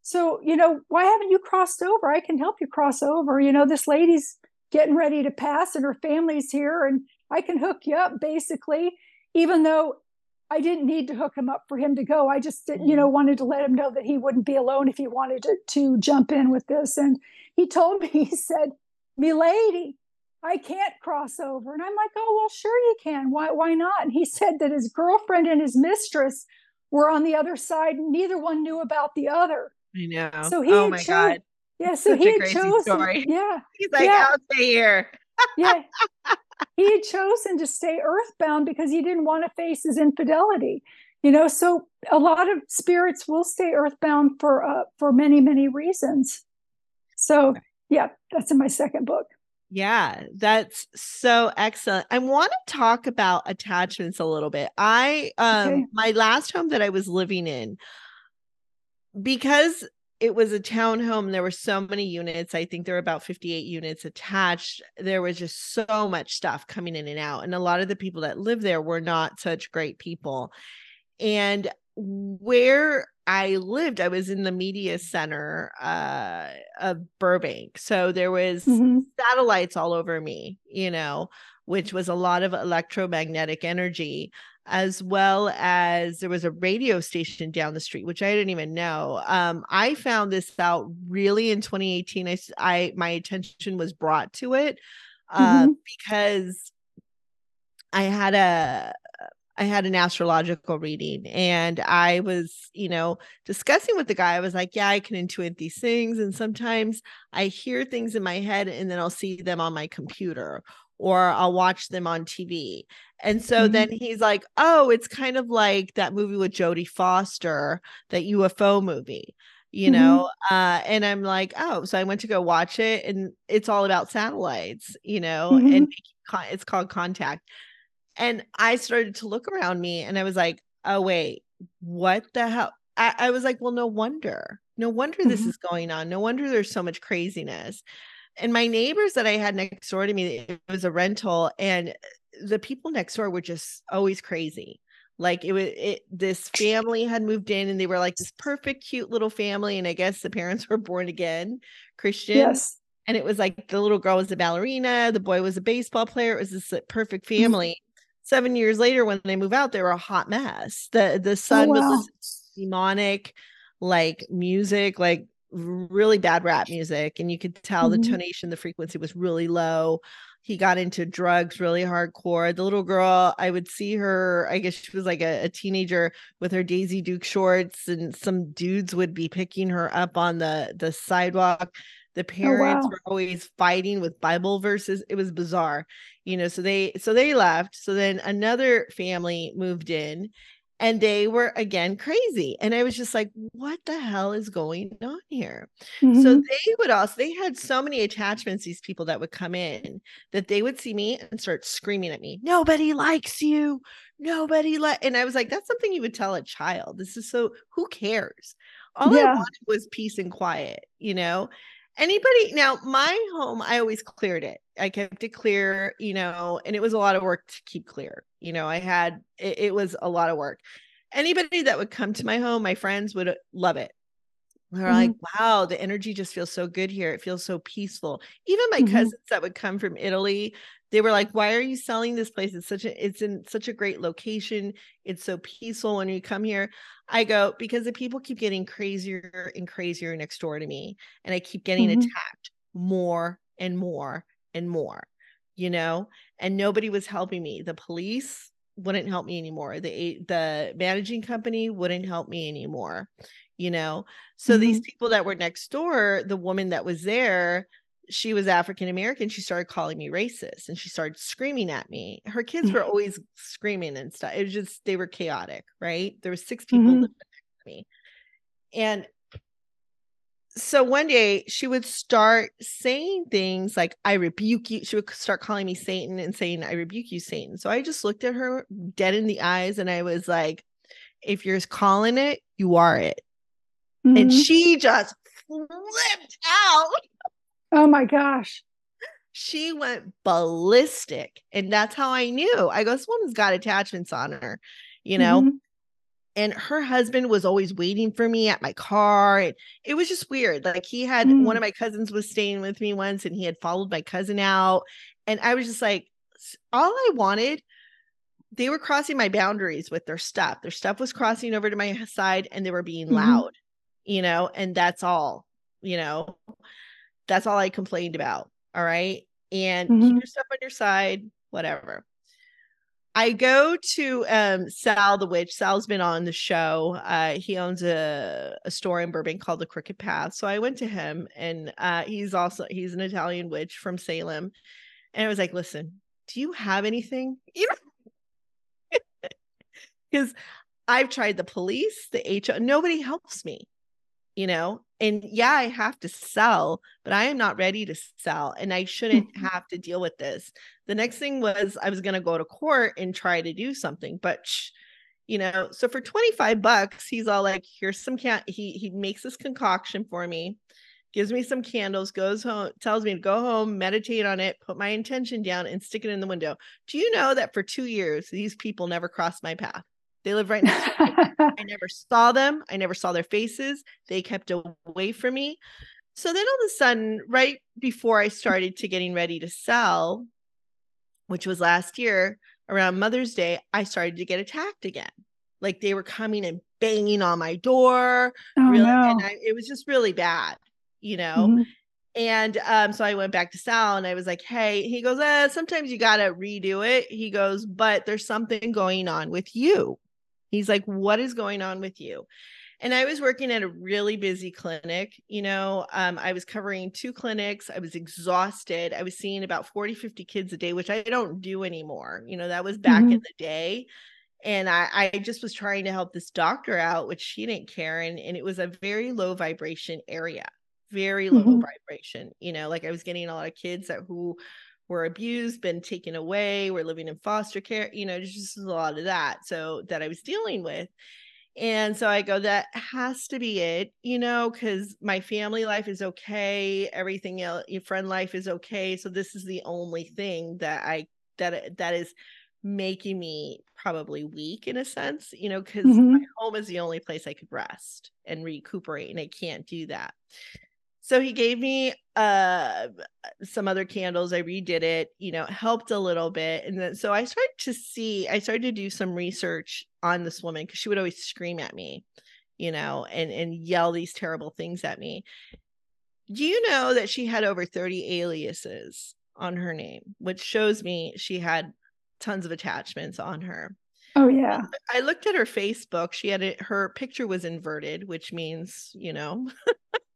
so, you know, why haven't you crossed over? I can help you cross over. You know, this lady's getting ready to pass and her family's here and I can hook you up basically, even though I didn't need to hook him up for him to go. I just didn't, you know, mm-hmm. wanted to let him know that he wouldn't be alone if he wanted to, to jump in with this. And he told me, he said, "Me lady, I can't cross over." And I'm like, "Oh, well, sure you can. Why why not?" And he said that his girlfriend and his mistress were on the other side. And neither one knew about the other. I know. So he oh my chose, god. Yeah, so Such he had chosen. Story. Yeah. He's like, yeah. I'll stay here. yeah. he had chosen to stay earthbound because he didn't want to face his infidelity you know? So a lot of spirits will stay earthbound for uh, for many many reasons. So yeah that's in my second book. Yeah that's so excellent. I want to talk about attachments a little bit. I um okay. my last home that i was living in because it was a townhome. There were so many units. I think there were about 58 units attached. There was just so much stuff coming in and out. And a lot of the people that lived there were not such great people. And where I lived, I was in the media center uh, of Burbank. So there was mm-hmm. satellites all over me, you know, which was a lot of electromagnetic energy as well as there was a radio station down the street which i didn't even know um, i found this out really in 2018 i, I my attention was brought to it uh, mm-hmm. because i had a I had an astrological reading and I was, you know, discussing with the guy. I was like, yeah, I can intuit these things. And sometimes I hear things in my head and then I'll see them on my computer or I'll watch them on TV. And so mm-hmm. then he's like, "Oh, it's kind of like that movie with Jodie Foster, that UFO movie." You mm-hmm. know, uh, and I'm like, oh, so I went to go watch it, and it's all about satellites, you know, mm-hmm. and it's called Contact. And I started to look around me, and I was like, oh wait, what the hell? I, I was like, well, no wonder no wonder this Mhm. is going on. No wonder there's so much craziness. And my neighbors that I had next door to me, it was a rental, and the people next door were just always crazy. Like it was it this family had moved in and they were like this perfect, cute little family. And I guess the parents were born again Christians. Yes. And it was like the little girl was a ballerina, the boy was a baseball player. It was this perfect Mm-hmm. family. Seven years later, when they move out, they were a hot mess. The the Oh, son was wow. to demonic like music, like really bad rap music, and you could tell Mhm. the tonation, the frequency was really low. He got into drugs really hardcore. The little girl, I would see her, I guess she was like a, a teenager with her Daisy Duke shorts, and some dudes would be picking her up on the the sidewalk. The parents wow. were always fighting with Bible verses. It was bizarre, you know. So they so they left. So then another family moved in, and they were again crazy. And I was just like, what the hell is going on here? So Mhm. they would also, they had so many attachments, these people that would come in, that they would see me and start screaming at me, nobody likes you. Nobody like, and I was like, that's something you would tell a child. This is so, who cares? All I Yeah. wanted was peace and quiet, you know? Anybody now, my home, I always cleared it. I kept it clear, you know, and it was a lot of work to keep clear. You know, I had it, it was a lot of work. Anybody that would come to my home, my friends would love it. They're like, wow, the energy just feels so good here. It feels so peaceful. Even my Mhm. cousins that would come from Italy, they were like, why are you selling this place? It's such a it's in such a great location. It's so peaceful when you come here. I go, because the people keep getting crazier and crazier next door to me. And I keep getting Mhm. attacked more and more and more, you know, and nobody was helping me. The police wouldn't help me anymore. The the managing company wouldn't help me anymore, you know. So these people that were next door, the woman that was there, she was African American. She started calling me racist and she started screaming at me. Her kids were always screaming and stuff. It was just they were chaotic, right? There was six people Mhm. living next to me. And so one day she would start saying things like, I rebuke you. She would start calling me Satan and saying, I rebuke you, Satan. So I just looked at her dead in the eyes and I was like, if you're calling it, you are it. And Mhm. she just flipped out. Oh my gosh. She went ballistic. And that's how I knew. I go, this woman's got attachments on her, you know? Mhm. and her husband was always waiting for me at my car and it was just weird like he had Mm. one of my cousins was staying with me once and he had followed my cousin out and i was just like all i wanted they were crossing my boundaries with their stuff their stuff was crossing over to my side and they were being Mhm. loud you know and that's all you know that's all i complained about all right and keep Mhm. your stuff on your side whatever I go to um Sal the Witch. Sal's been on the show. Uh he owns a, a store in Burbank called the Crooked Path. So I went to him and uh he's also he's an Italian witch from Salem. And I was like, listen, do you have anything? You know, because I've tried the police, the HO, nobody helps me, you know. And yeah, I have to sell, but I am not ready to sell and I shouldn't Mhm. have to deal with this. The next thing was I was going to go to court and try to do something, but shh, you know, so for 25 bucks, he's all like, here's some can he he makes this concoction for me, gives me some candles, goes home, tells me to go home, meditate on it, put my intention down, and stick it in the window. Do you know that for two years, these people never crossed my path? They live right next to me. I never saw them. I never saw their faces. They kept away from me. So then all of a sudden, right before I started to getting ready to sell, which was last year around Mother's Day, I started to get attacked again. Like they were coming and banging on my door. oh really, no. and I, it was just really bad, you know. Mhm. And um, so I went back to Sal and I was like, hey, he goes, uh, sometimes you got to redo it. He goes, but there's something going on with you. He's like, what is going on with you? And I was working at a really busy clinic. You know, um, I was covering two clinics. I was exhausted. I was seeing about 40, 50 kids a day, which I don't do anymore. You know, that was back in Mhm. the day. And I, I just was trying to help this doctor out, which she didn't care. And, and it was a very low vibration area very low Mhm. vibration. You know, like I was getting a lot of kids that who were abused, been taken away, were living in foster care, you know, just a lot of that. So that I was dealing with. And so I go, that has to be it, you know, because my family life is okay. Everything else, your friend life is okay. So this is the only thing that I, that, that is making me probably weak in a sense, you know, because Mhm. my home is the only place I could rest and recuperate. And I can't do that. So he gave me uh some other candles. I redid it, you know, it helped a little bit. And then so I started to see, I started to do some research on this woman because she would always scream at me, you know, and and yell these terrible things at me. Do you know that she had over 30 aliases on her name, which shows me she had tons of attachments on her. Oh yeah. I looked at her Facebook. She had it, her picture was inverted, which means, you know,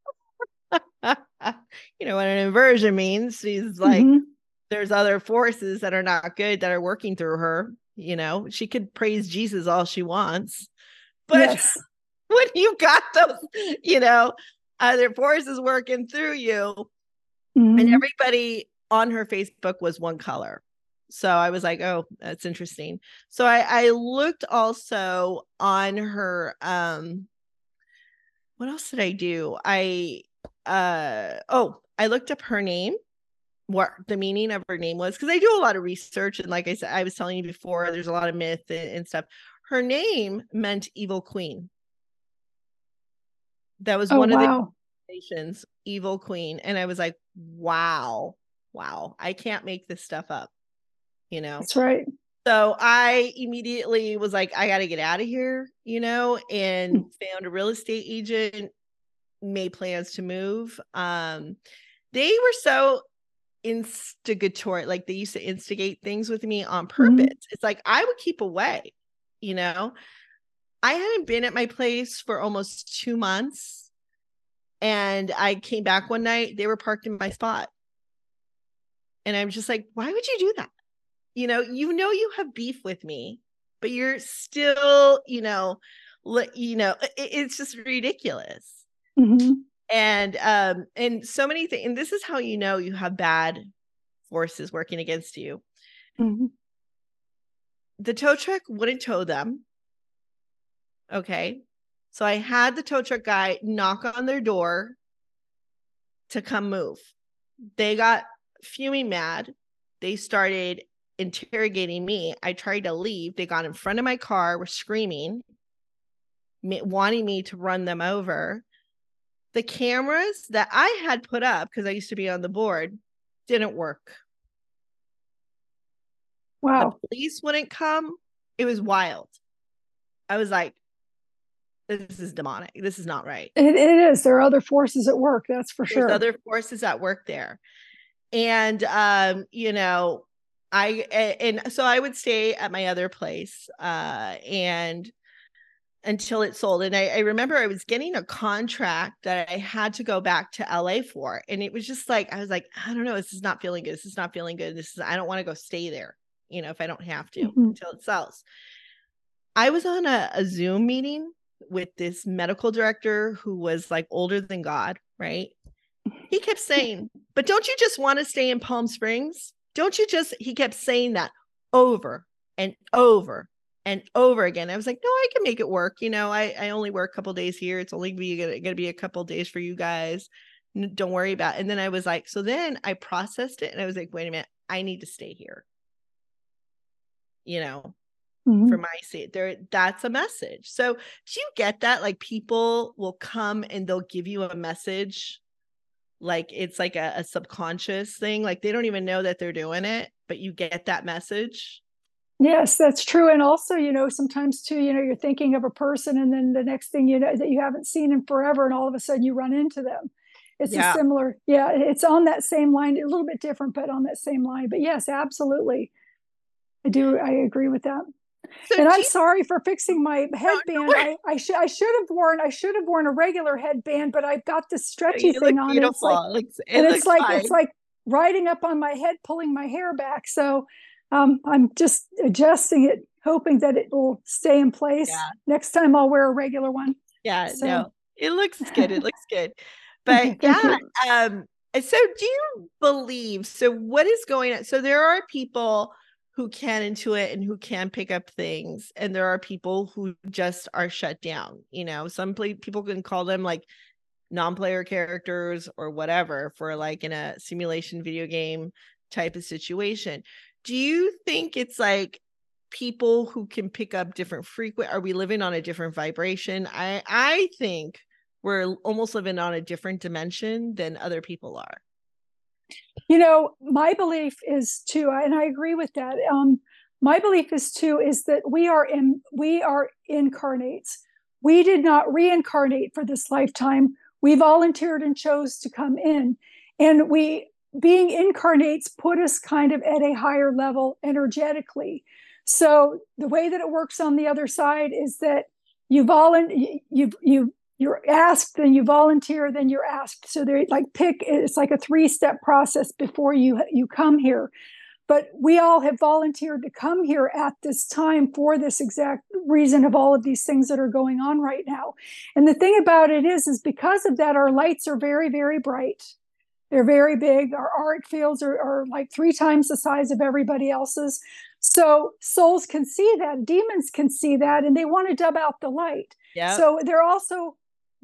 you know what an inversion means. She's like, Mhm. there's other forces that are not good that are working through her. You know, she could praise Jesus all she wants, but yes. when you got those, you know, other forces working through you, and Mhm. everybody on her Facebook was one color. So I was like, oh, that's interesting. So I, I looked also on her um what else did I do? I uh oh, I looked up her name, what the meaning of her name was, because I do a lot of research. And like I said, I was telling you before, there's a lot of myth and, and stuff. Her name meant evil queen. That was Oh one of the wow. nations, evil queen. And I was like, wow, wow, I can't make this stuff up, you know? That's right. So I immediately was like, I got to get out of here, you know, and Mm. found a real estate agent, made plans to move. Um, they were so instigatory, like they used to instigate things with me on Mhm. purpose. It's like I would keep away, you know. I hadn't been at my place for almost two months. And I came back one night, they were parked in my spot. And I'm just like, why would you do that? You know, you know you have beef with me, but you're still, you know, you know, it's just ridiculous. Mhm. And um, and so many things, and this is how you know you have bad forces working against you. Mhm. The tow truck wouldn't tow them. Okay. So I had the tow truck guy knock on their door to come move. They got fuming mad. They started interrogating me. I tried to leave. They got in front of my car, were screaming, wanting me to run them over. The cameras that I had put up because I used to be on the board didn't work. Wow. The police wouldn't come. It was wild. I was like, this is demonic. This is not right. It, it is. There are other forces at work. That's for There's sure. other forces at work there. And um, you know, I, and so I would stay at my other place uh and until it sold. And I, I remember I was getting a contract that I had to go back to LA for. And it was just like, I was like, I don't know, this is not feeling good. This is not feeling good. This is I don't want to go stay there, you know, if I don't have to Mhm. until it sells. I was on a, a Zoom meeting with this medical director who was like older than God, right? He kept saying, But don't you just want to stay in Palm Springs? Don't you just, he kept saying that over and over and over again. I was like, No, I can make it work. You know, I, I only work a couple days here. It's only be gonna, gonna be a couple days for you guys. Don't worry about it. And then I was like, So then I processed it and I was like, Wait a minute, I need to stay here. You know, Mhm. for my sake there that's a message so do you get that like people will come and they'll give you a message like it's like a, a subconscious thing like they don't even know that they're doing it but you get that message Yes, that's true. And also, you know, sometimes too, you know, you're thinking of a person and then the next thing you know that you haven't seen in forever and all of a sudden you run into them. It's Yeah. a similar, yeah, it's on that same line, a little bit different, but on that same line. But yes, absolutely. I do, I agree with that. so And I'm you- sorry for fixing my headband. worry. I, I should I should have worn I should have worn a regular headband, but I've got this oh, stretchy you look thing on. and It's like it looks, it and it's like fine. it's like riding up on my head, pulling my hair back. So um, I'm just adjusting it, hoping that it will stay in place. Yeah. Next time I'll wear a regular one. yeah so- no it looks good it looks good but yeah um so do you believe so what is going on so there are people who can intuit and who can pick up things and there are people who just are shut down you know some play- people can call them like non-player characters or whatever for like in a simulation video game type of situation do you think it's like people who can pick up different frequent are we living on a different vibration i i think we're almost living on a different dimension than other people are you know, my belief is too, and I agree with that. Um, my belief is too is that we are in we are incarnates. We did not reincarnate for this lifetime. We volunteered and chose to come in, and we being incarnates put us kind of at a higher level energetically. So the way that it works on the other side is that you volunteer you you you're asked then you volunteer then you're asked. So they're like pick it's like a three step process before you you come here. But we all have volunteered to come here at this time for this exact reason of all of these things that are going on right now. And the thing about it is is because of that our lights are very very bright they're very big. Our auric fields are, are like three times the size of everybody else's. So souls can see that demons can see that and they want to dub out the light. Yeah so they're also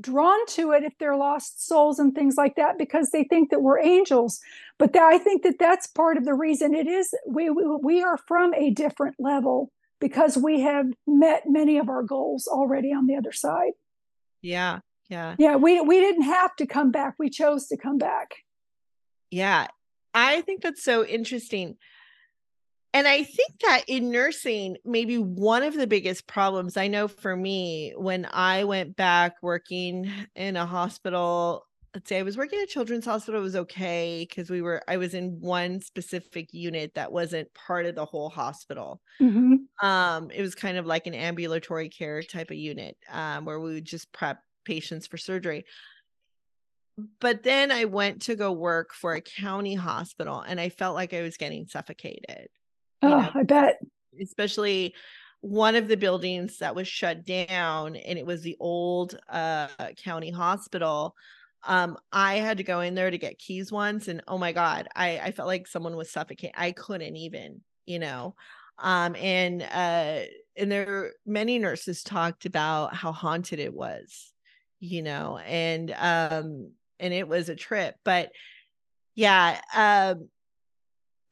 drawn to it if they're lost souls and things like that because they think that we're angels. But that, i think that that's part of the reason it is we, we we are from a different level because we have met many of our goals already on the other side. Yeah yeah. Yeah we we didn't have to come back. We chose to come back yeah i think that's so interesting and I think that in nursing, maybe one of the biggest problems I know for me when I went back working in a hospital, let's say I was working at a children's hospital, it was okay because we were, I was in one specific unit that wasn't part of the whole hospital. mm-hmm. Um, it was kind of like an ambulatory care type of unit um, where we would just prep patients for surgery. But then I went to go work for a county hospital and I felt like I was getting suffocated oh know, i bet. Especially one of the buildings that was shut down and it was the old uh, county hospital um, i had to go in there to get keys once and oh my god i i felt like someone was suffocating i couldn't even you know? Um, and uh, and there many nurses talked about how haunted it was you know? And um and it was a trip but yeah um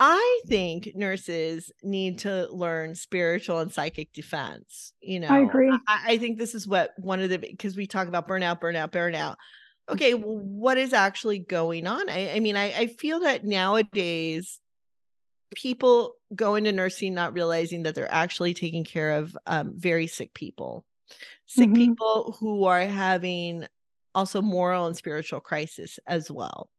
I think nurses need to learn spiritual and psychic defense. You know, I agree. I, I think this is what one of the because we talk about burnout, burnout, burnout. Okay, well, what is actually going on? I, I mean, I, I feel that nowadays people go into nursing not realizing that they're actually taking care of um, very sick people, sick mm-hmm. people who are having also moral and spiritual crisis as well.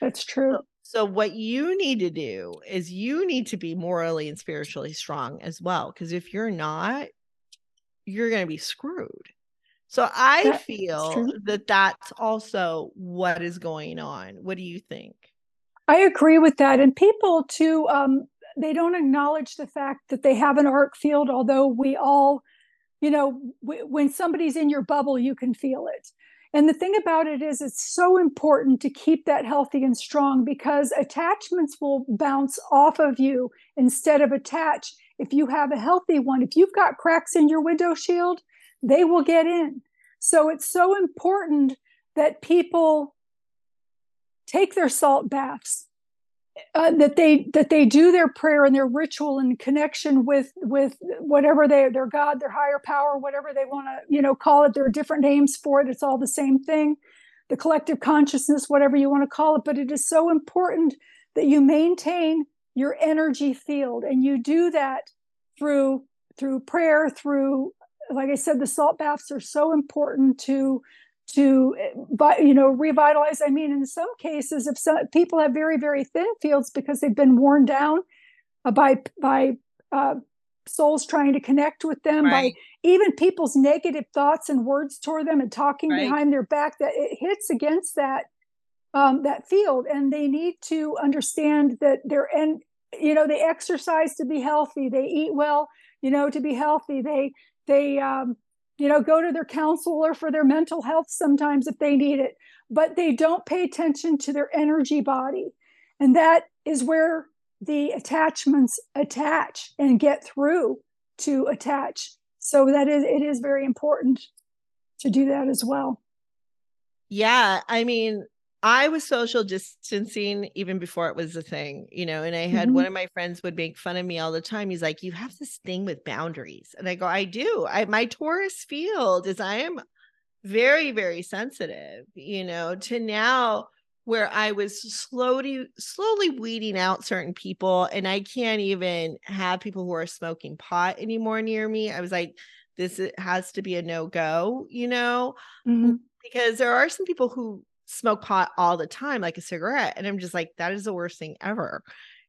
That's true. So, so, what you need to do is you need to be morally and spiritually strong as well. Because if you're not, you're going to be screwed. So, I that feel that that's also what is going on. What do you think? I agree with that. And people, too, um, they don't acknowledge the fact that they have an auric field, although we all, you know, w- when somebody's in your bubble, you can feel it. And the thing about it is, it's so important to keep that healthy and strong because attachments will bounce off of you instead of attach. If you have a healthy one, if you've got cracks in your window shield, they will get in. So it's so important that people take their salt baths, uh, that they that they do their prayer and their ritual in connection with with whatever they their god their higher power whatever they want to you know call it there are different names for it it's all the same thing. The collective consciousness whatever you want to call it but it is so important that you maintain your energy field and you do that through through prayer through like i said the salt baths are so important to to you know revitalize i mean in some cases if some people have very very thin fields because they've been worn down uh, by by uh, souls trying to connect with them right. by even people's negative thoughts and words toward them and talking right. behind their back that it hits against that um, that field and they need to understand that they're and you know they exercise to be healthy they eat well you know to be healthy they they um, you know, go to their counselor for their mental health sometimes if they need it, but they don't pay attention to their energy body. And that is where the attachments attach and get through to attach. So that is it is very important to do that as well. Yeah, I mean, I was social distancing even before it was a thing, you know, and I had mm-hmm. one of my friends would make fun of me all the time. He's like, "You have this thing with boundaries." And I go, "I do. I my Taurus field is I am very very sensitive, you know, to now where I was slowly slowly weeding out certain people and I can't even have people who are smoking pot anymore near me. I was like this has to be a no-go, you know, mm-hmm. because there are some people who smoke pot all the time like a cigarette and I'm just like that is the worst thing ever,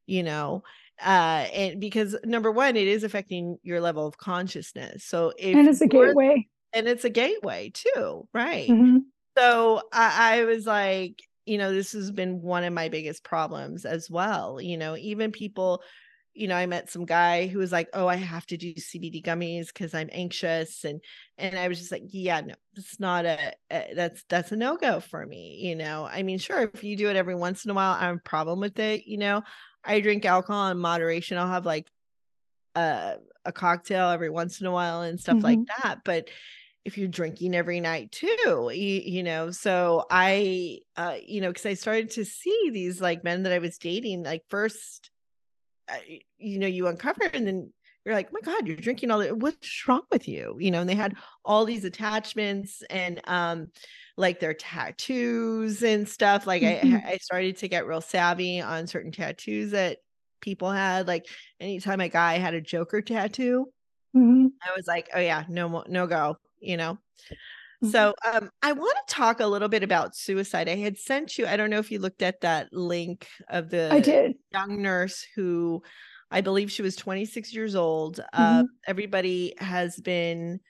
you know. Uh and because number 1 it is affecting your level of consciousness. So And it's a gateway. And it's a gateway too, right? Mm-hmm. So I, I was like, you know, this has been one of my biggest problems as well. You know, even people, you know, I met some guy who was like, "Oh, I have to do CBD gummies because I'm anxious," and and I was just like, "Yeah, no, it's not a, a that's that's a no go for me." You know, I mean, sure, if you do it every once in a while, I have a problem with it. You know, I drink alcohol in moderation. I'll have like a a cocktail every once in a while and stuff mm-hmm. like that, but if you're drinking every night too you, you know so i uh you know because i started to see these like men that i was dating like first you know you uncover and then you're like my god you're drinking all that what's wrong with you you know and they had all these attachments and um like their tattoos and stuff like mm-hmm. I, I started to get real savvy on certain tattoos that people had like anytime a guy had a joker tattoo mm-hmm. i was like oh yeah no no go you know mm-hmm. so um, I want to talk a little bit about suicide. I had sent you, I don't know if you looked at that link of the I did. young nurse who I believe she was 26 years old. Uh, mm-hmm. Uh, everybody has been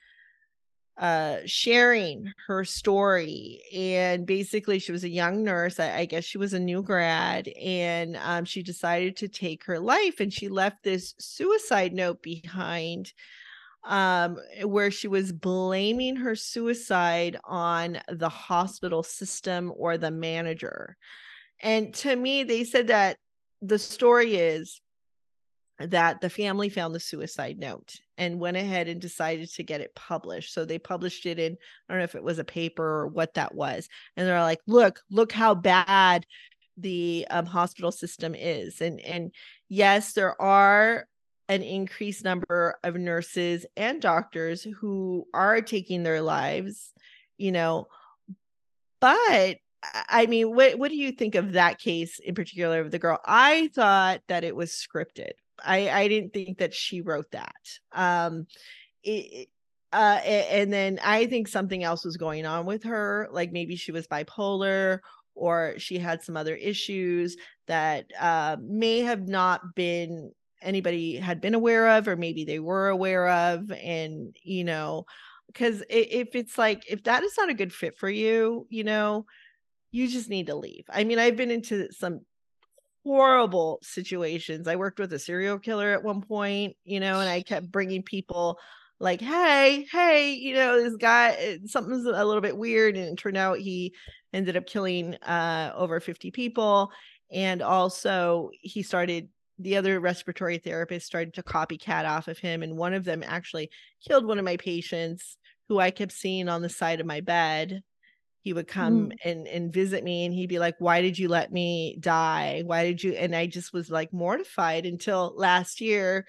uh, sharing her story. And basically, she was a young nurse. I, I guess she was a new grad, and um, she decided to take her life. And she left this suicide note behind um, where she was blaming her suicide on the hospital system or the manager. And to me, they said that the story is that the family found the suicide note and went ahead and decided to get it published. So they published it in, I don't know if it was a paper or what that was. And they're like, look, look how bad the um, hospital system is. And and yes, there are an increased number of nurses and doctors who are taking their lives, you know. But I mean, what what do you think of that case in particular of the girl? I thought that it was scripted. I I didn't think that she wrote that. Um it, uh and then I think something else was going on with her, like maybe she was bipolar or she had some other issues that uh, may have not been anybody had been aware of or maybe they were aware of and you know because if it's like if that is not a good fit for you you know you just need to leave. I mean i've been into some horrible situations. I worked with a serial killer at one point you know and i kept bringing people like hey hey you know this guy eh, something's a little bit weird and it turned out he ended up killing uh over 50 people and also he started the other respiratory therapists started to copycat off of him and one of them actually killed one of my patients who i kept seeing on the side of my bed he would come mm. and and visit me and he'd be like why did you let me die why did you and i just was like mortified until last year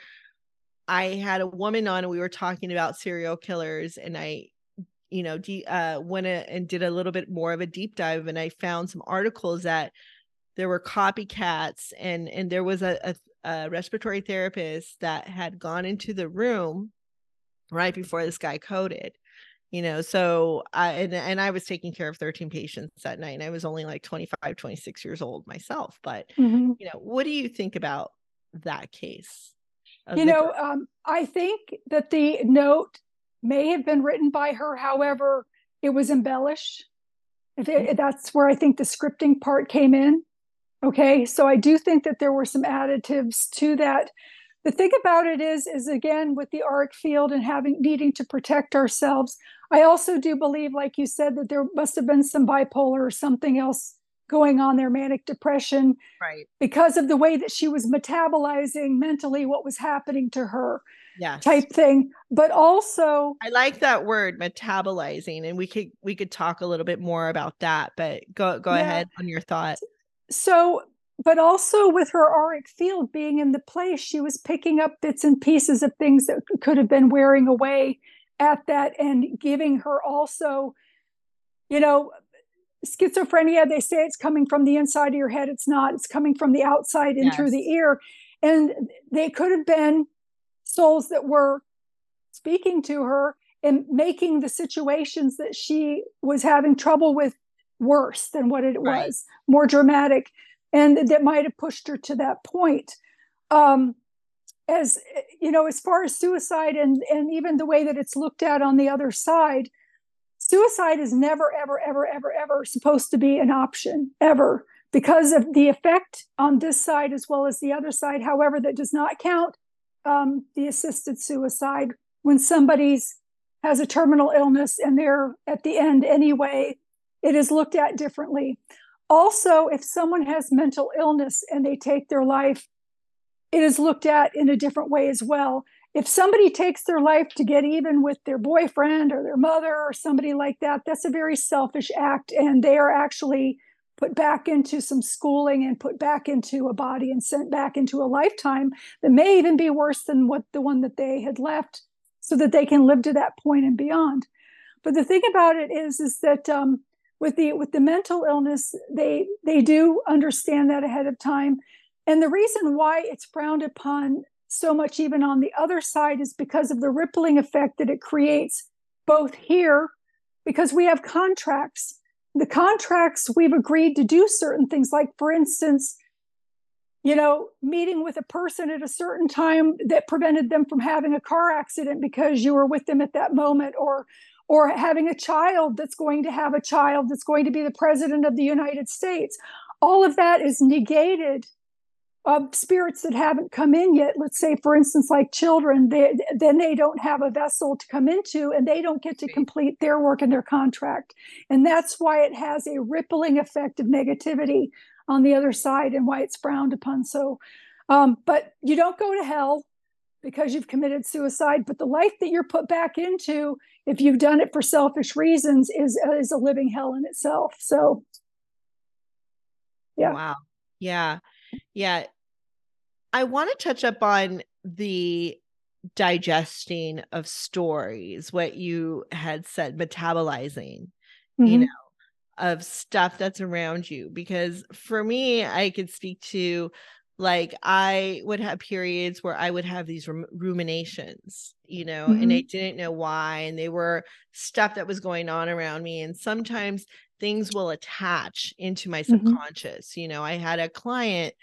i had a woman on and we were talking about serial killers and i you know de- uh went a, and did a little bit more of a deep dive and i found some articles that there were copycats and and there was a, a, a, respiratory therapist that had gone into the room right before this guy coded you know so i and, and i was taking care of 13 patients that night and i was only like 25 26 years old myself but mm-hmm. you know what do you think about that case you know um, i think that the note may have been written by her however it was embellished mm-hmm. that's where i think the scripting part came in Okay, so I do think that there were some additives to that. The thing about it is, is again with the auric field and having needing to protect ourselves. I also do believe, like you said, that there must have been some bipolar or something else going on their manic depression right because of the way that she was metabolizing mentally what was happening to her yes type thing but also i like that word metabolizing and we could we could talk a little bit more about that but go go Yeah. ahead on your thought so but also with her auric field being in the place she was picking up bits and pieces of things that could have been wearing away at that and giving her also you know schizophrenia. They say it's coming from the inside of your head. It's not. It's coming from the outside in through the ear. And they could have been souls that were speaking to her and making the situations that she was having trouble with worse than what it Right. was more dramatic and that might have pushed her to that point. Um as you know as far as suicide and and even the way that it's looked at on the other side suicide is never ever ever ever ever supposed to be an option ever because of the effect on this side as well as the other side. However that does not count um, the assisted suicide when somebody's has a terminal illness and they're at the end anyway it is looked at differently. Also if someone has mental illness and they take their life it is looked at in a different way as well. If somebody takes their life to get even with their boyfriend or their mother or somebody like that that's a very selfish act and they are actually put back into some schooling and put back into a body and sent back into a lifetime that may even be worse than what the one that they had left so that they can live to that point and beyond. But the thing about it is is that um, with the with the mental illness they they do understand that ahead of time. And the reason why it's frowned upon so much even on the other side is because of the rippling effect that it creates both here because we have contracts. The contracts we've agreed to do certain things like for instance you know meeting with a person at a certain time that prevented them from having a car accident because you were with them at that moment or or having a child that's going to have a child that's going to be the president of the United States. All of that is negated of spirits that haven't come in yet. Let's say for instance like children they, then they don't have a vessel to come into and they don't get to complete their work and their contract. And that's why it has a rippling effect of negativity on the other side and why it's frowned upon so um, but you don't go to hell because you've committed suicide but the life that you're put back into if you've done it for selfish reasons is is a living hell in itself so Yeah. Wow. Yeah. Yeah. I want to touch up on the digesting of stories, what you had said, metabolizing, you mhm. know, of stuff that's around you. Because for me, I could speak to like I would have periods where I would have these ruminations, you know, and I didn't know why. And they were stuff that was going on around me. And sometimes things will attach into my Mhm. subconscious. You know, I had a client,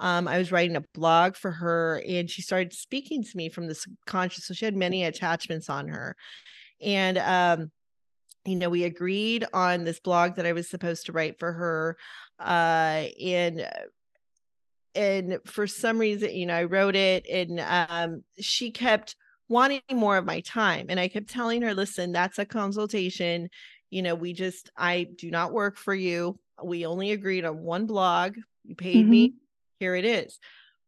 um, I was writing a blog for her and she started speaking to me from the subconscious. So she had many attachments on her. And um, you know, we agreed on this blog that I was supposed to write for her. Uh, and uh, and for some reason, you know, I wrote it and um she kept wanting more of my time. And I kept telling her, listen, that's a consultation. You know, we just I do not work for you. We only agreed on one blog. You paid me. Here it is.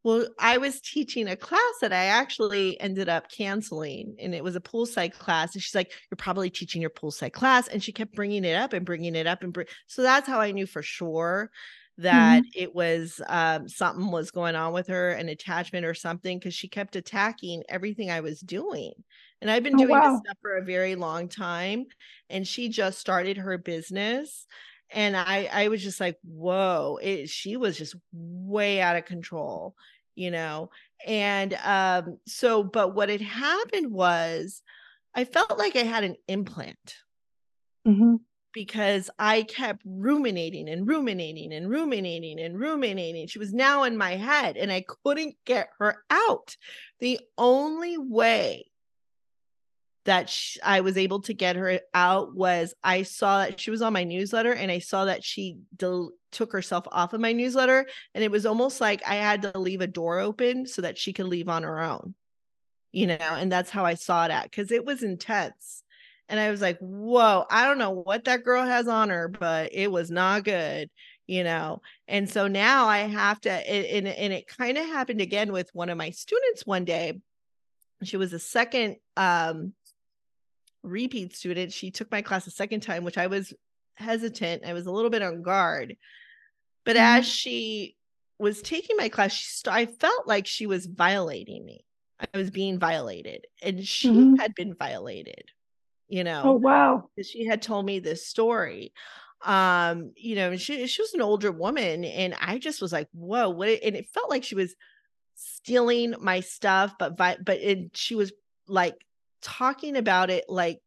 Well, I was teaching a class that I actually ended up canceling, and it was a poolside class. And she's like, "You're probably teaching your poolside class," and she kept bringing it up and bringing it up, and bring. So that's how I knew for sure that it was um, something was going on with her, an attachment or something, because she kept attacking everything I was doing. And I've been Oh, doing wow. this stuff for a very long time, and she just started her business and i i was just like whoa it, she was just way out of control you know and um so but what had happened was i felt like i had an implant Mhm. Because i kept ruminating and ruminating and ruminating and ruminating she was now in my head and i couldn't get her out the only way that sh- I was able to get her out was I saw that she was on my newsletter and I saw that she del- took herself off of my newsletter and it was almost like I had to leave a door open so that she could leave on her own. You know, and that's how I saw it at cuz it was intense. And I was like, "Whoa, I don't know what that girl has on her, but it was not good." you know and so now i have to and, and it kind of happened again with one of my students one day she was a second um repeat student she took my class a second time which i was hesitant i was a little bit on guard but mm-hmm. as she was taking my class she st- i felt like she was violating me i was being violated and she mm-hmm. had been violated you know oh wow she had told me this story. Um you know she she was an older woman and i just was like whoa what and it felt like she was stealing my stuff but vi- but it, she was like talking about it like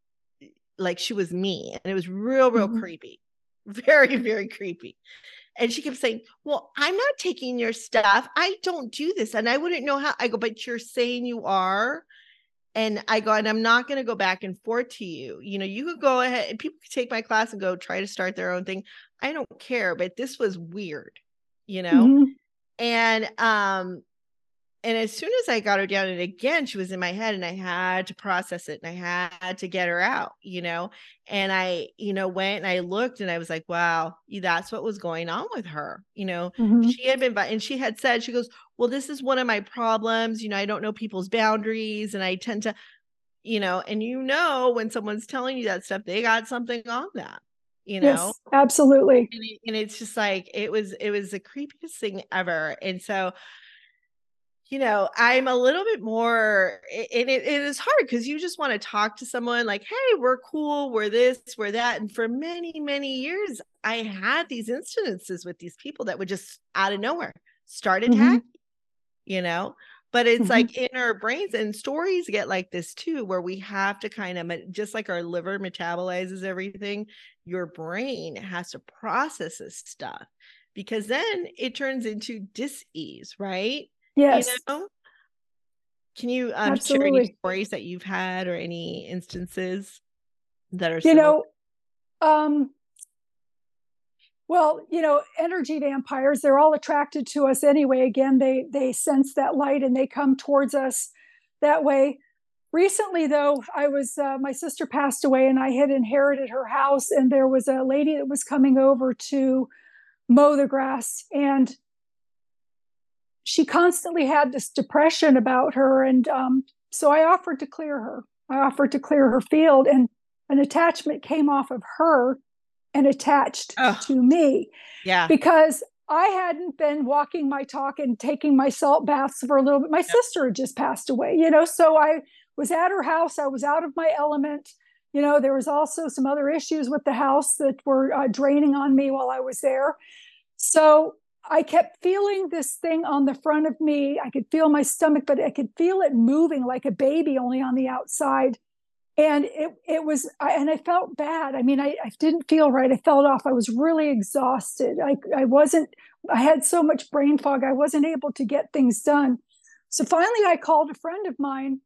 like she was me and it was real real mm-hmm. creepy very very creepy. And she kept saying well i'm not taking your stuff. I don't do this and i wouldn't know how i go but you're saying you are and I go, and I'm not going to go back and forth to you. You know, you could go ahead, and people could take my class and go try to start their own thing. I don't care, but this was weird, you know? Mm-hmm. And um, and as soon as I got her down, and again, she was in my head, and I had to process it and I had to get her out, you know. And I, you know, went and I looked and I was like, wow, that's what was going on with her. You know, mm-hmm. she had been, and she had said, she goes, well, this is one of my problems. You know, I don't know people's boundaries and I tend to, you know, and you know, when someone's telling you that stuff, they got something on that you know yes, absolutely and, it, and, it's just like it was it was the creepiest thing ever and so you know, I'm a little bit more, and it, it is hard because you just want to talk to someone like, hey, we're cool, we're this, we're that. And for many, many years, I had these incidences with these people that would just out of nowhere start attacking, mm-hmm. you know? But it's mm-hmm. like in our brains, and stories get like this too, where we have to kind of, just like our liver metabolizes everything, your brain has to process this stuff because then it turns into dis-ease, right? Yes. You know? Can you um, share any stories that you've had or any instances that are you similar? know um well you know energy vampires they're all attracted to us anyway again they they sense that light and they come towards us that way recently though i was uh, my sister passed away and i had inherited her house and there was a lady that was coming over to mow the grass and she constantly had this depression about her. And um, so I offered to clear her. I offered to clear her field, and an attachment came off of her and attached to me. Yeah. Because I hadn't been walking my talk and taking my salt baths for a little bit. My yep. sister had just passed away, you know, so I was at her house. I was out of my element. You know, there was also some other issues with the house that were uh, draining on me while I was there. So I kept feeling this thing on the front of me. I could feel my stomach, but I could feel it moving like a baby only on the outside. And it it was I, and I felt bad. I mean, I, I didn't feel right. I felt off. I was really exhausted. I I wasn't I had so much brain fog. I wasn't able to get things done. So finally I called a friend of mine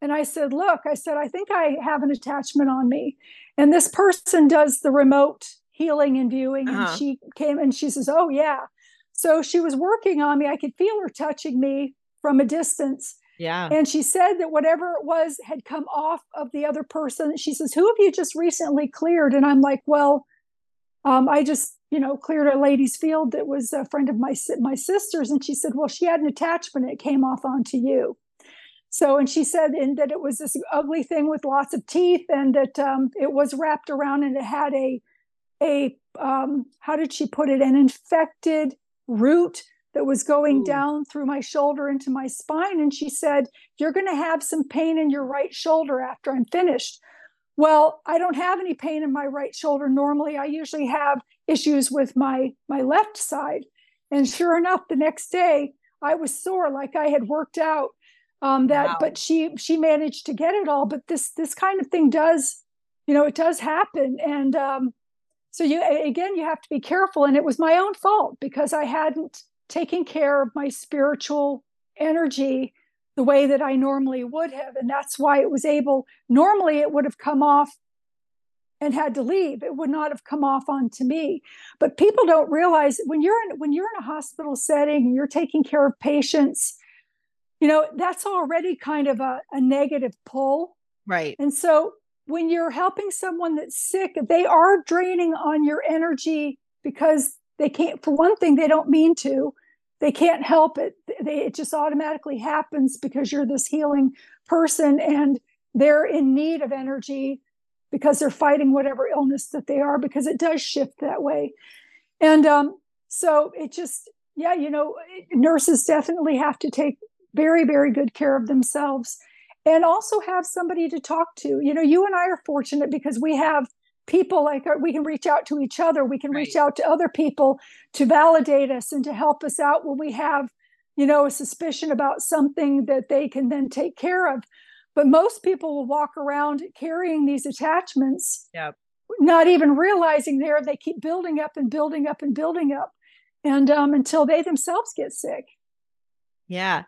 and I said, "Look, I said I think I have an attachment on me." And this person does the remote healing and viewing uh-huh. and she came and she says, "Oh yeah." So she was working on me. I could feel her touching me from a distance. Yeah. And she said that whatever it was had come off of the other person. She says, Who have you just recently cleared? And I'm like, Well, um, I just, you know, cleared a lady's field that was a friend of my my sister's. And she said, Well, she had an attachment. It came off onto you. So, and she said and that it was this ugly thing with lots of teeth and that um, it was wrapped around and it had a, a um, how did she put it, an infected root that was going Ooh. down through my shoulder into my spine. And she said, You're going to have some pain in your right shoulder after I'm finished. Well, I don't have any pain in my right shoulder normally. I usually have issues with my my left side. And sure enough, the next day I was sore like I had worked out. Um, that wow. but she she managed to get it all. But this this kind of thing does, you know, it does happen. And um, so you again you have to be careful and it was my own fault because i hadn't taken care of my spiritual energy the way that i normally would have and that's why it was able normally it would have come off and had to leave. It would not have come off onto me. But people don't realize when you're in when you're in a hospital setting and you're taking care of patients you know that's already kind of a, a negative pull. Right. And so when you're helping someone that's sick, they are draining on your energy because they can't for one thing they don't mean to. They can't help it. They, it just automatically happens because you're this healing person and they're in need of energy because they're fighting whatever illness that they are because it does shift that way. And um, so it just yeah you know nurses definitely have to take very very good care of themselves and also have somebody to talk to. You know you and i are fortunate because we have people like uh, we can reach out to each other. We can right. reach out to other people to validate us and to help us out when we have you know a suspicion about something that they can then take care of. But most people will walk around carrying these attachments yep. not even realizing there. They keep building up and building up and building up and um, until they themselves get sick. Yeah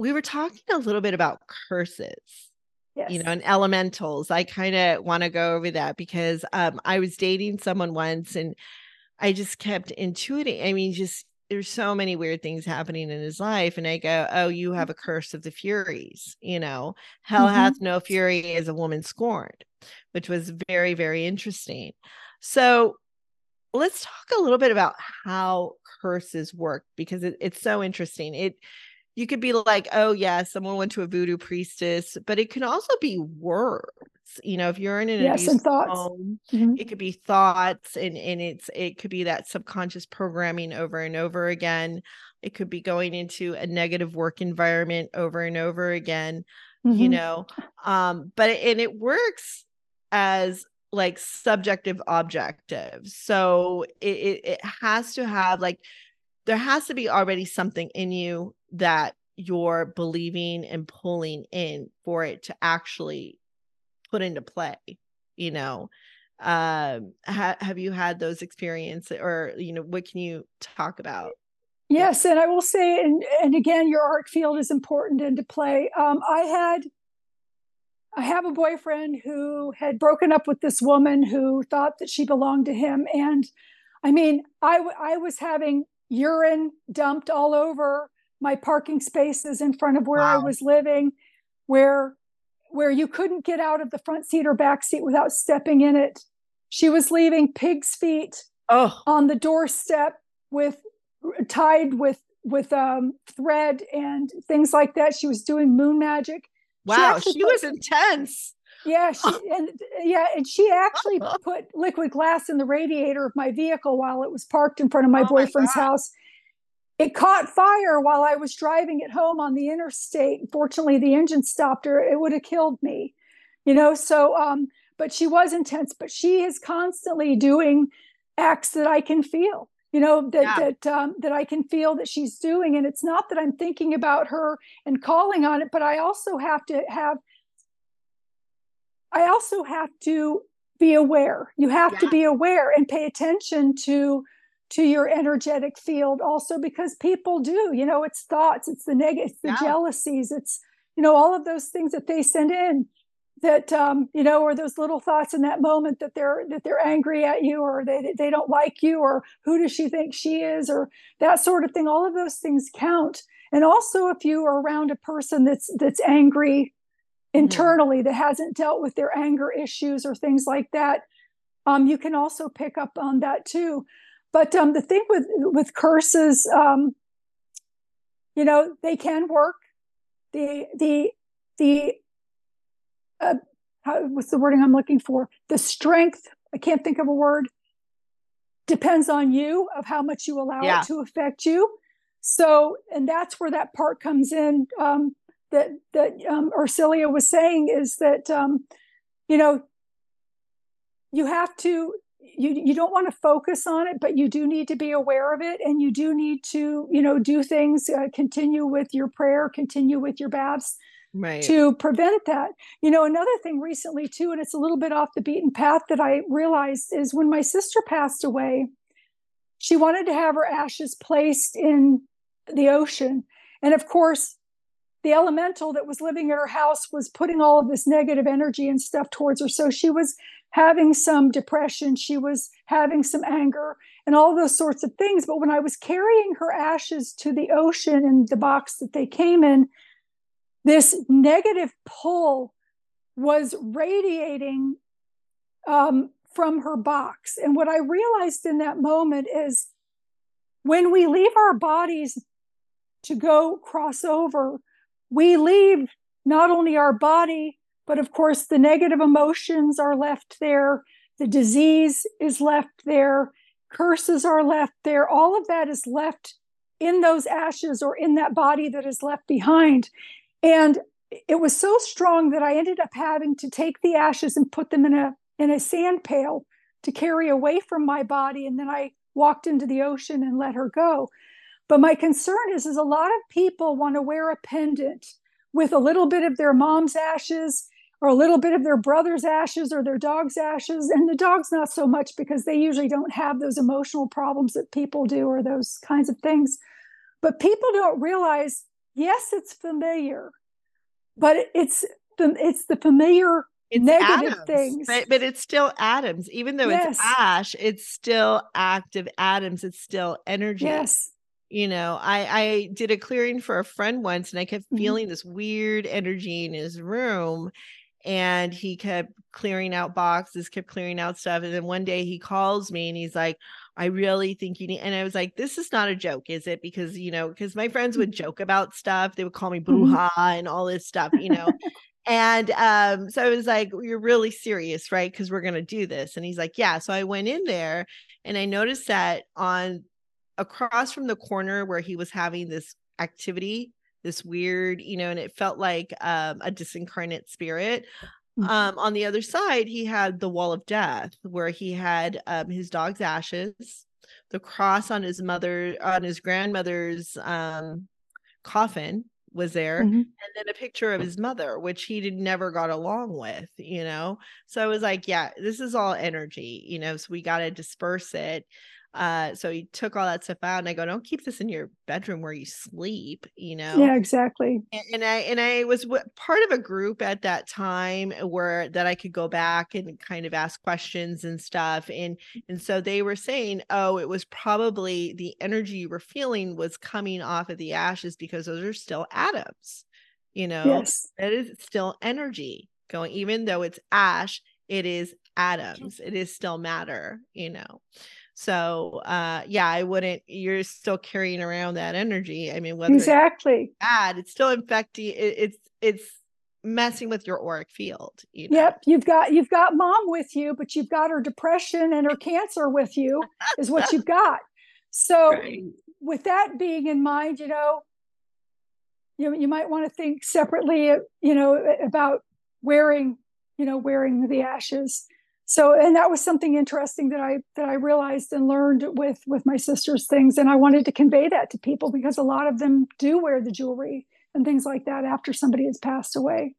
we were talking a little bit about curses yes. you know and elementals. I kind of want to go over that because um, i was dating someone once and i just kept intuiting i mean just there's so many weird things happening in his life and i go oh you have a curse of the furies you know? Hell mm-hmm. hath no fury as a woman scorned which was very very interesting. So let's talk a little bit about how curses work because it, it's so interesting. It you could be like, oh yeah, someone went to a voodoo priestess, but it can also be words. You know, if you're in an yes, and thoughts. home, mm-hmm. it could be thoughts, and and it's it could be that subconscious programming over and over again. It could be going into a negative work environment over and over again. Mm-hmm. You know, um, but and it works as like subjective objective. So it, it, it has to have like there has to be already something in you that you're believing and pulling in for it to actually put into play you know? Um ha- have you had those experiences or you know what can you talk about? Yes and i will say and and again your auric field is important into play. Um i had I have a boyfriend who had broken up with this woman who thought that she belonged to him. And I mean, I, I was having urine dumped all over my parking spaces in front of where wow. I was living, where where you couldn't get out of the front seat or back seat without stepping in it. She was leaving pig's feet oh. on the doorstep with tied with with um, thread and things like that. She was doing moon magic. Wow, she, she put, was intense. Yeah, she and yeah, and she actually put liquid glass in the radiator of my vehicle while it was parked in front of my oh boyfriend's my house. It caught fire while I was driving it home on the interstate. Fortunately, the engine stopped her. It would have killed me, you know. So, um, but she was intense. But she is constantly doing acts that I can feel, you know, that yeah. that um, that I can feel that she's doing. And it's not that I'm thinking about her and calling on it, but I also have to have. I also have to be aware. You have yeah. to be aware and pay attention to to your energetic field also because people do you know it's thoughts it's the negative the yeah. jealousies it's you know all of those things that they send in that um you know or those little thoughts in that moment that they're that they're angry at you or they they don't like you or who does she think she is or that sort of thing all of those things count and also if you are around a person that's that's angry mm-hmm. internally mm-hmm. that hasn't dealt with their anger issues or things like that um, you can also pick up on that too but um, the thing with with curses, um, you know, they can work. The the the uh, how, what's the wording I'm looking for? The strength. I can't think of a word. Depends on you of how much you allow yeah. it to affect you. So, and that's where that part comes in. Um, that that um, Ursilia was saying is that um, you know you have to you you don't want to focus on it but you do need to be aware of it and you do need to you know do things uh, continue with your prayer continue with your baths right. to prevent that. You know another thing recently too and it's a little bit off the beaten path that i realized is when my sister passed away she wanted to have her ashes placed in the ocean. And of course the elemental that was living at her house was putting all of this negative energy and stuff towards her. So she was having some depression, she was having some anger, and all those sorts of things. But when I was carrying her ashes to the ocean in the box that they came in, this negative pull was radiating um, from her box. And what I realized in that moment is when we leave our bodies to go cross over, we leave not only our body, but of course, the negative emotions are left there, the disease is left there, curses are left there. All of that is left in those ashes or in that body that is left behind. And it was so strong that I ended up having to take the ashes and put them in a in a sand pail to carry away from my body and then I walked into the ocean and let her go. But my concern is is a lot of people want to wear a pendant with a little bit of their mom's ashes or a little bit of their brother's ashes or their dog's ashes and the dog's not so much because they usually don't have those emotional problems that people do or those kinds of things. But people don't realize yes it's familiar but it's it's the familiar it's negative atoms, things. But, but, it's still atoms. Even though yes. it's ash, it's still active atoms. It's still energy. Yes. You know, I I did a clearing for a friend once and I kept mm-hmm. feeling mm-hmm. this weird energy in his room. And he kept clearing out boxes, kept clearing out stuff. And then one day he calls me and he's like, I really think you need. And I was like, this is not a joke, is it? Because, you know, because my friends would joke about stuff. They would call me mm-hmm. bruja mm-hmm. and all this stuff, you know. and um, so I was like, you're really serious, right? Because we're going to do this. And he's like, yeah. So I went in there and I noticed that on across from the corner where he was having this activity, this weird, you know, and it felt like um, a disincarnate spirit. Mm-hmm. Um, on the other side, he had the wall of death where he had um, his dog's ashes, the cross on his mother, on his grandmother's um, coffin was there, mm-hmm. and then a picture of his mother, which he did never got along with, you know. So I was like, yeah, this is all energy, you know, so we got to disperse it. Uh, so he took all that stuff out, and I go, don't keep this in your bedroom where you sleep, you know. Yeah, exactly. And, and I and I was w- part of a group at that time where that I could go back and kind of ask questions and stuff, and and so they were saying, oh, it was probably the energy you were feeling was coming off of the ashes because those are still atoms, you know. Yes, that is still energy going, even though it's ash, it is atoms, it is still matter, you know. So uh yeah, I wouldn't you're still carrying around that energy. I mean, whether exactly it's bad, it's still infecting it, it's it's messing with your auric field. You know? Yep. You've got you've got mom with you, but you've got her depression and her cancer with you, is what you've got. So right. with that being in mind, you know, you, you might want to think separately, you know, about wearing, you know, wearing the ashes so and that was something interesting that i that i realized and learned with with my sister's things and i wanted to convey that to people because a lot of them do wear the jewelry and things like that after somebody has passed away.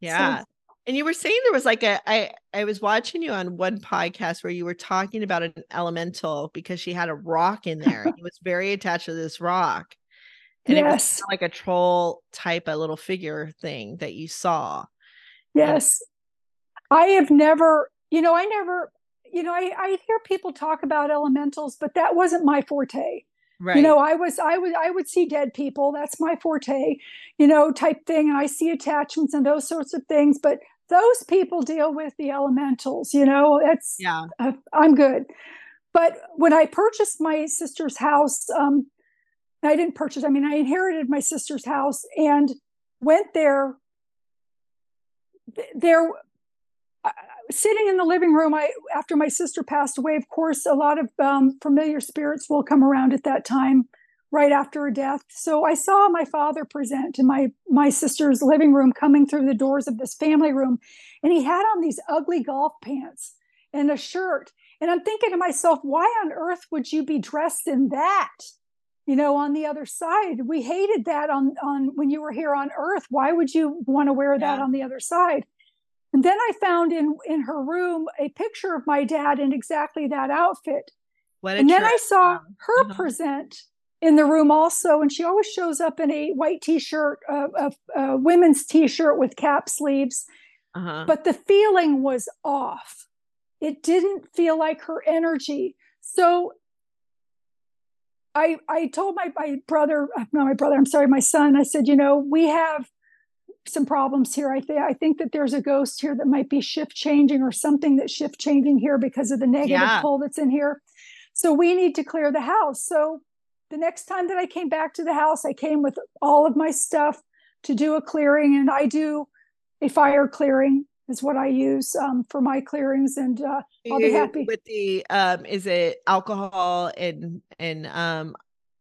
Yeah. So, and you were saying there was like a i i was watching you on one podcast where you were talking about an elemental because she had a rock in there he was very attached to this rock. And yes. it was like a troll type a little figure thing that you saw. Yes. And- i have never you know, I never, you know, I, I hear people talk about elementals, but that wasn't my forte. Right. You know, I was, I would, I would see dead people. That's my forte, you know, type thing. And I see attachments and those sorts of things. But those people deal with the elementals. You know, it's yeah. Uh, I'm good. But when I purchased my sister's house, um, I didn't purchase. I mean, I inherited my sister's house and went there. There, sitting in the living room i after my sister passed away of course a lot of um, familiar spirits will come around at that time right after her death. So i saw my father present in my my sister's living room coming through the doors of this family room and he had on these ugly golf pants and a shirt. And i'm thinking to myself why on earth would you be dressed in that you know on the other side? We hated that on on when you were here on earth. Why would you want to wear that yeah. on the other side and then I found in in her room a picture of my dad in exactly that outfit. and then I saw her uh-huh. present in the room also, and she always shows up in a white t-shirt, a, a, a women's t-shirt with cap sleeves. Uh-huh. But the feeling was off. It didn't feel like her energy. So I I told my my brother, not my brother, I'm sorry, my son. I said, you know, we have some problems here. I think I think that there's a ghost here that might be shift changing or something that's shift changing here because of the negative yeah. pull that's in here. So we need to clear the house. So the next time that I came back to the house, I came with all of my stuff to do a clearing, and I do a fire clearing is what I use um, for my clearings, and uh, I'll be happy with the. Um, is it alcohol and and um,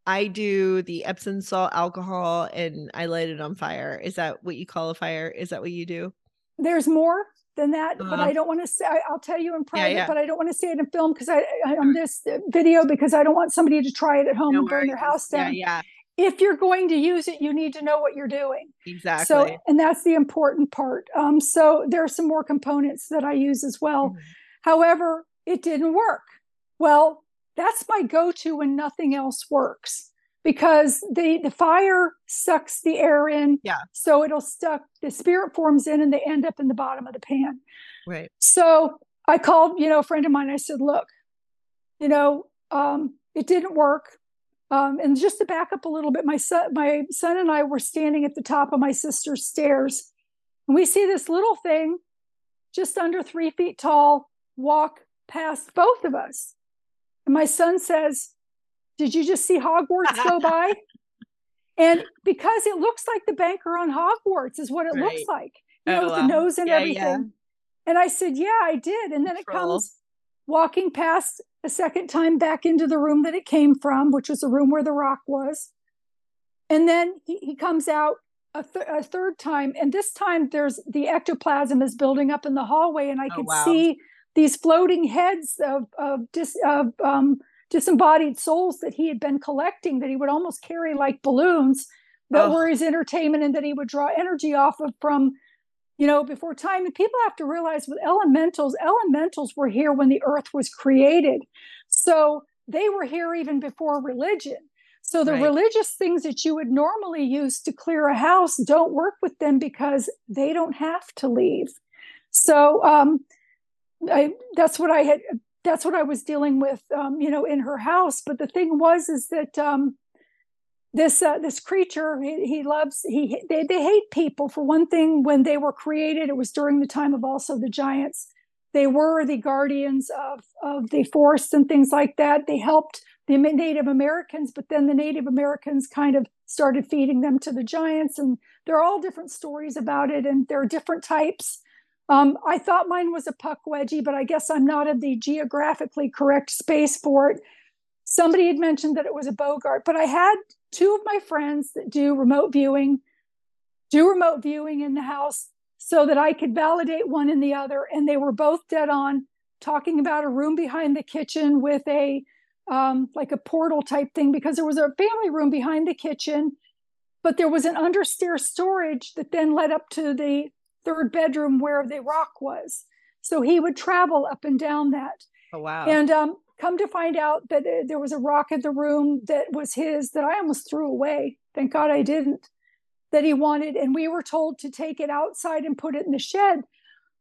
I do the Epsom salt alcohol and I light it on fire. Is that what you call a fire? Is that what you do? There's more than that, uh, but I uh-huh. don't want to say. I, will tell you in private, yeah, yeah. but I don't want to say it in film because I, I on this video because I don't want somebody to try it at home no and burn their house down. Yeah, yeah. If you're going to use it, you need to know what you're doing. Exactly. So, and that's the important part. Um, so there are some more components that I use as well. Mm-hmm. However, it didn't work. Well, that's my go-to when nothing else works because the the fire sucks the air in yeah. so it'll stuck the spirit forms in and they end up in the bottom of the pan. Right. So i called you know a friend of mine i said look you know um, it didn't work um, and just to back up a little bit my son my son and i were standing at the top of my sister's stairs and we see this little thing just under three feet tall walk past both of us and my son says did you just see Hogwarts go by? And because it looks like the banker on Hogwarts is what it right. looks like, you oh, know, with the nose and yeah, everything. Yeah. And I said, Yeah, I did. And then Control. it comes walking past a second time back into the room that it came from, which was the room where the rock was. And then he, he comes out a, th- a, third time. And this time there's the ectoplasm is building up in the hallway. And I oh, could wow. see these floating heads of, of, dis, of um, disembodied souls that he had been collecting that he would almost carry like balloons that oh. were his entertainment and that he would draw energy off of from you know before time and people have to realize with elementals elementals were here when the earth was created so they were here even before religion so the right. religious things that you would normally use to clear a house don't work with them because they don't have to leave so um, I, that's what I had that's what I was dealing with, um, you know, in her house. But the thing was, is that um, this uh, this creature he, he, loves he they, they hate people for one thing. When they were created, it was during the time of also the giants. They were the guardians of of the forests and things like that. They helped the Native Americans, but then the Native Americans kind of started feeding them to the giants, and there are all different stories about it, and there are different types. Um, I thought mine was a Pukwudgie, but I guess I'm not in the geographically correct space for it. Somebody had mentioned that it was a boggart, but I had two of my friends that do remote viewing, do remote viewing in the house so that I could validate one and the other. And they were both dead on talking about a room behind the kitchen with a um, like a portal type thing because there was a family room behind the kitchen, but there was an understair storage that then led up to the third bedroom where the rock was. So he would travel up and down that. Oh, wow. And um, come to find out that uh, there was a rock in the room that was his that I almost threw away. Thank God I didn't. That he wanted. And we were told to take it outside and put it in the shed.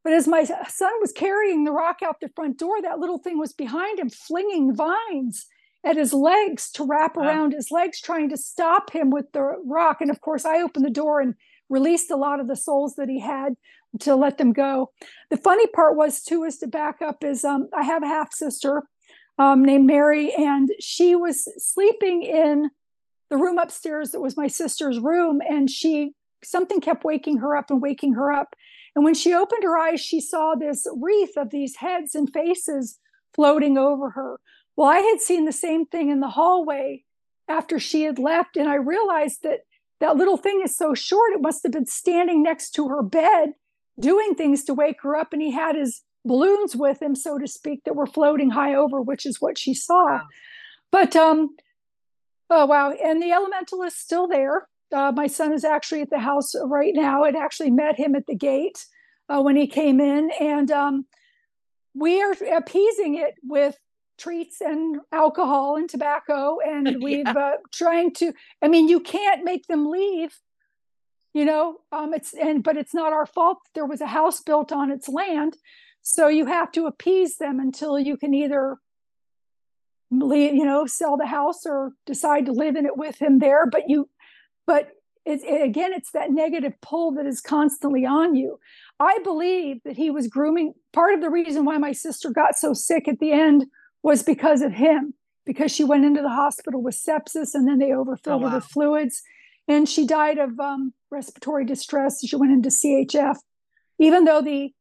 But as my son was carrying the rock out the front door, that little thing was behind him, flinging vines at his legs to wrap wow. around his legs, trying to stop him with the rock. And of course, I opened the door and released a lot of the souls that he had to let them go. The funny part was too is to back up is um, I have a half sister um, named Mary, and she was sleeping in the room upstairs that was my sister's room, and she something kept waking her up and waking her up. And when she opened her eyes, she saw this wreath of these heads and faces floating over her. Well, I had seen the same thing in the hallway after she had left, and I realized that that little thing is so short, it must have been standing next to her bed doing things to wake her up. And he had his balloons with him, so to speak, that were floating high over, which is what she saw. Wow. But, um, oh, wow. And the elemental is still there. Uh, my son is actually at the house right now. It actually met him at the gate uh, when he came in. And um, we are appeasing it with treats and alcohol and tobacco and we've yeah. uh, trying to i mean you can't make them leave you know um it's and but it's not our fault there was a house built on its land so you have to appease them until you can either leave, you know sell the house or decide to live in it with him there but you but it's it, again it's that negative pull that is constantly on you i believe that he was grooming part of the reason why my sister got so sick at the end was because of him. because she went into the hospital with sepsis and then they overfilled Oh, her with fluids. And she died of um, respiratory distress. She went into CHF, even though the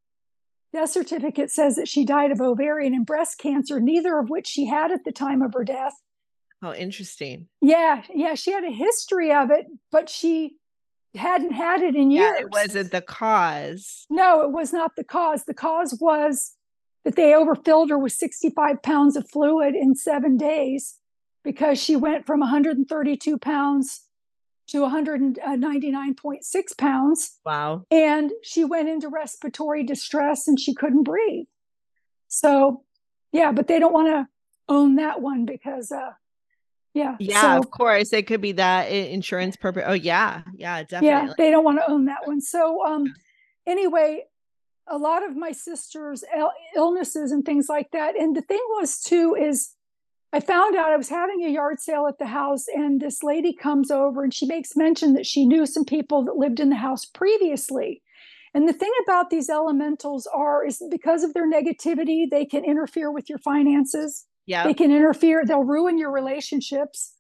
death certificate says that she died of ovarian and breast cancer, neither of which she had at the time of her death. Oh, interesting. Yeah, yeah, she had a history of it, but she hadn't had it in years. Yeah, it wasn't the cause. No, it was not the cause. The cause was that they overfilled her with 65 pounds of fluid in seven days because she went from 132 pounds to 199.6 pounds. Wow. And she went into respiratory distress and she couldn't breathe. So, yeah, but they don't want to own that one because, uh, yeah. Yeah, so- of course. It could be that insurance purpose. Oh, yeah. Yeah, definitely. yeah they don't want to own that one so um anyway a lot of my sister's illnesses and things like that. And the thing was too is i found out i was having a yard sale at the house and this lady comes over and she makes mention that she knew some people that lived in the house previously. And the thing about these elementals are is because of their negativity they can interfere with your finances. Yeah. they can interfere they'll ruin your relationships.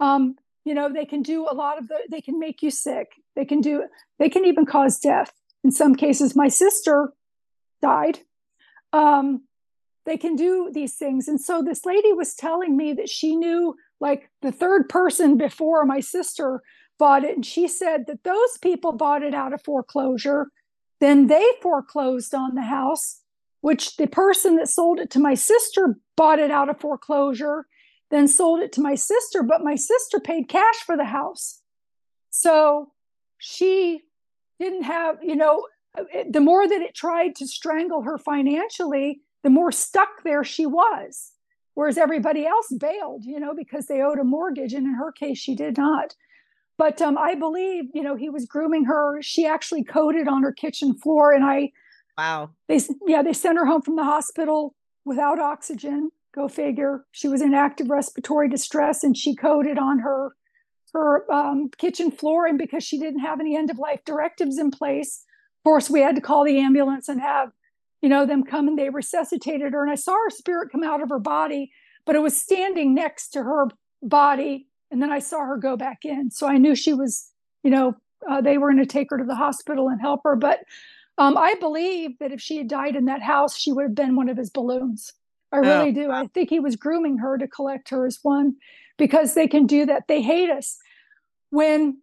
Um, you know they can do a lot of the they can make you sick. They can do they can even cause death in some cases my sister died. Um, they can do these things. And so this lady was telling me that she knew like the third person before my sister bought it. And she said that those people bought it out of foreclosure. Then they foreclosed on the house which the person that sold it to my sister bought it out of foreclosure then sold it to my sister, but my sister paid cash for the house. So she didn't have, you know, the more that it tried to strangle her financially, the more stuck there she was. Whereas everybody else bailed, you know, because they owed a mortgage. And in her case, she did not. But um, I believe, you know, he was grooming her. She actually coded on her kitchen floor. And I, Wow. they yeah they sent her home from the hospital without oxygen go figure she was in active respiratory distress and she coded on her her um, kitchen floor and because she didn't have any end of life directives in place of course we had to call the ambulance and have you know them come and they resuscitated her and i saw her spirit come out of her body but it was standing next to her body and then i saw her go back in so i knew she was you know uh, they were going to take her to the hospital and help her but um, I believe that if she had died in that house, she would have been one of his balloons. I really Oh, do. I think he was grooming her to collect her as one because they can do that. They hate us. When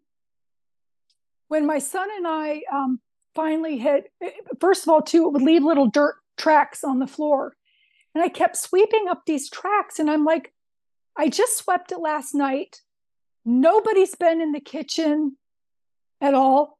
when my son and I um, finally hit, first of all, too, it would leave little dirt tracks on the floor. And I kept sweeping up these tracks. And I'm like, I just swept it last night. Nobody's been in the kitchen at all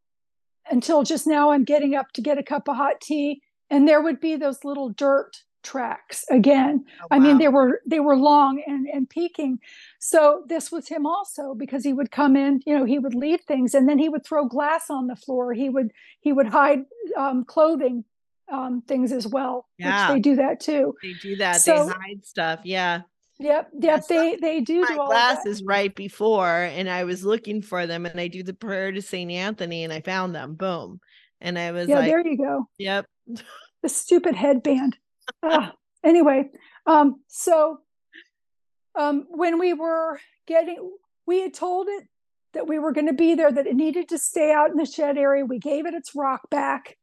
until just now I'm getting up to get a cup of hot tea and there would be those little dirt tracks again. Oh, I mean they were they were long and and peaking. So this was him also because he would come in, you know, he would leave things and then he would throw glass on the floor. He would he would hide um, clothing um, things as well, Yeah. which they do that too. They do that. So- they hide stuff. Yeah. Yep, Yeah, yep, they they do My do all glasses right before, and I was looking for them, and I do the prayer to Saint Anthony, and I found them. Boom. And I was Yeah, like, there you go. "Yep, the stupid headband. Ah, anyway, um, so um, when we were getting, we had told it that we were going to be there, that it needed to stay out in the shed area. We gave it its rock back.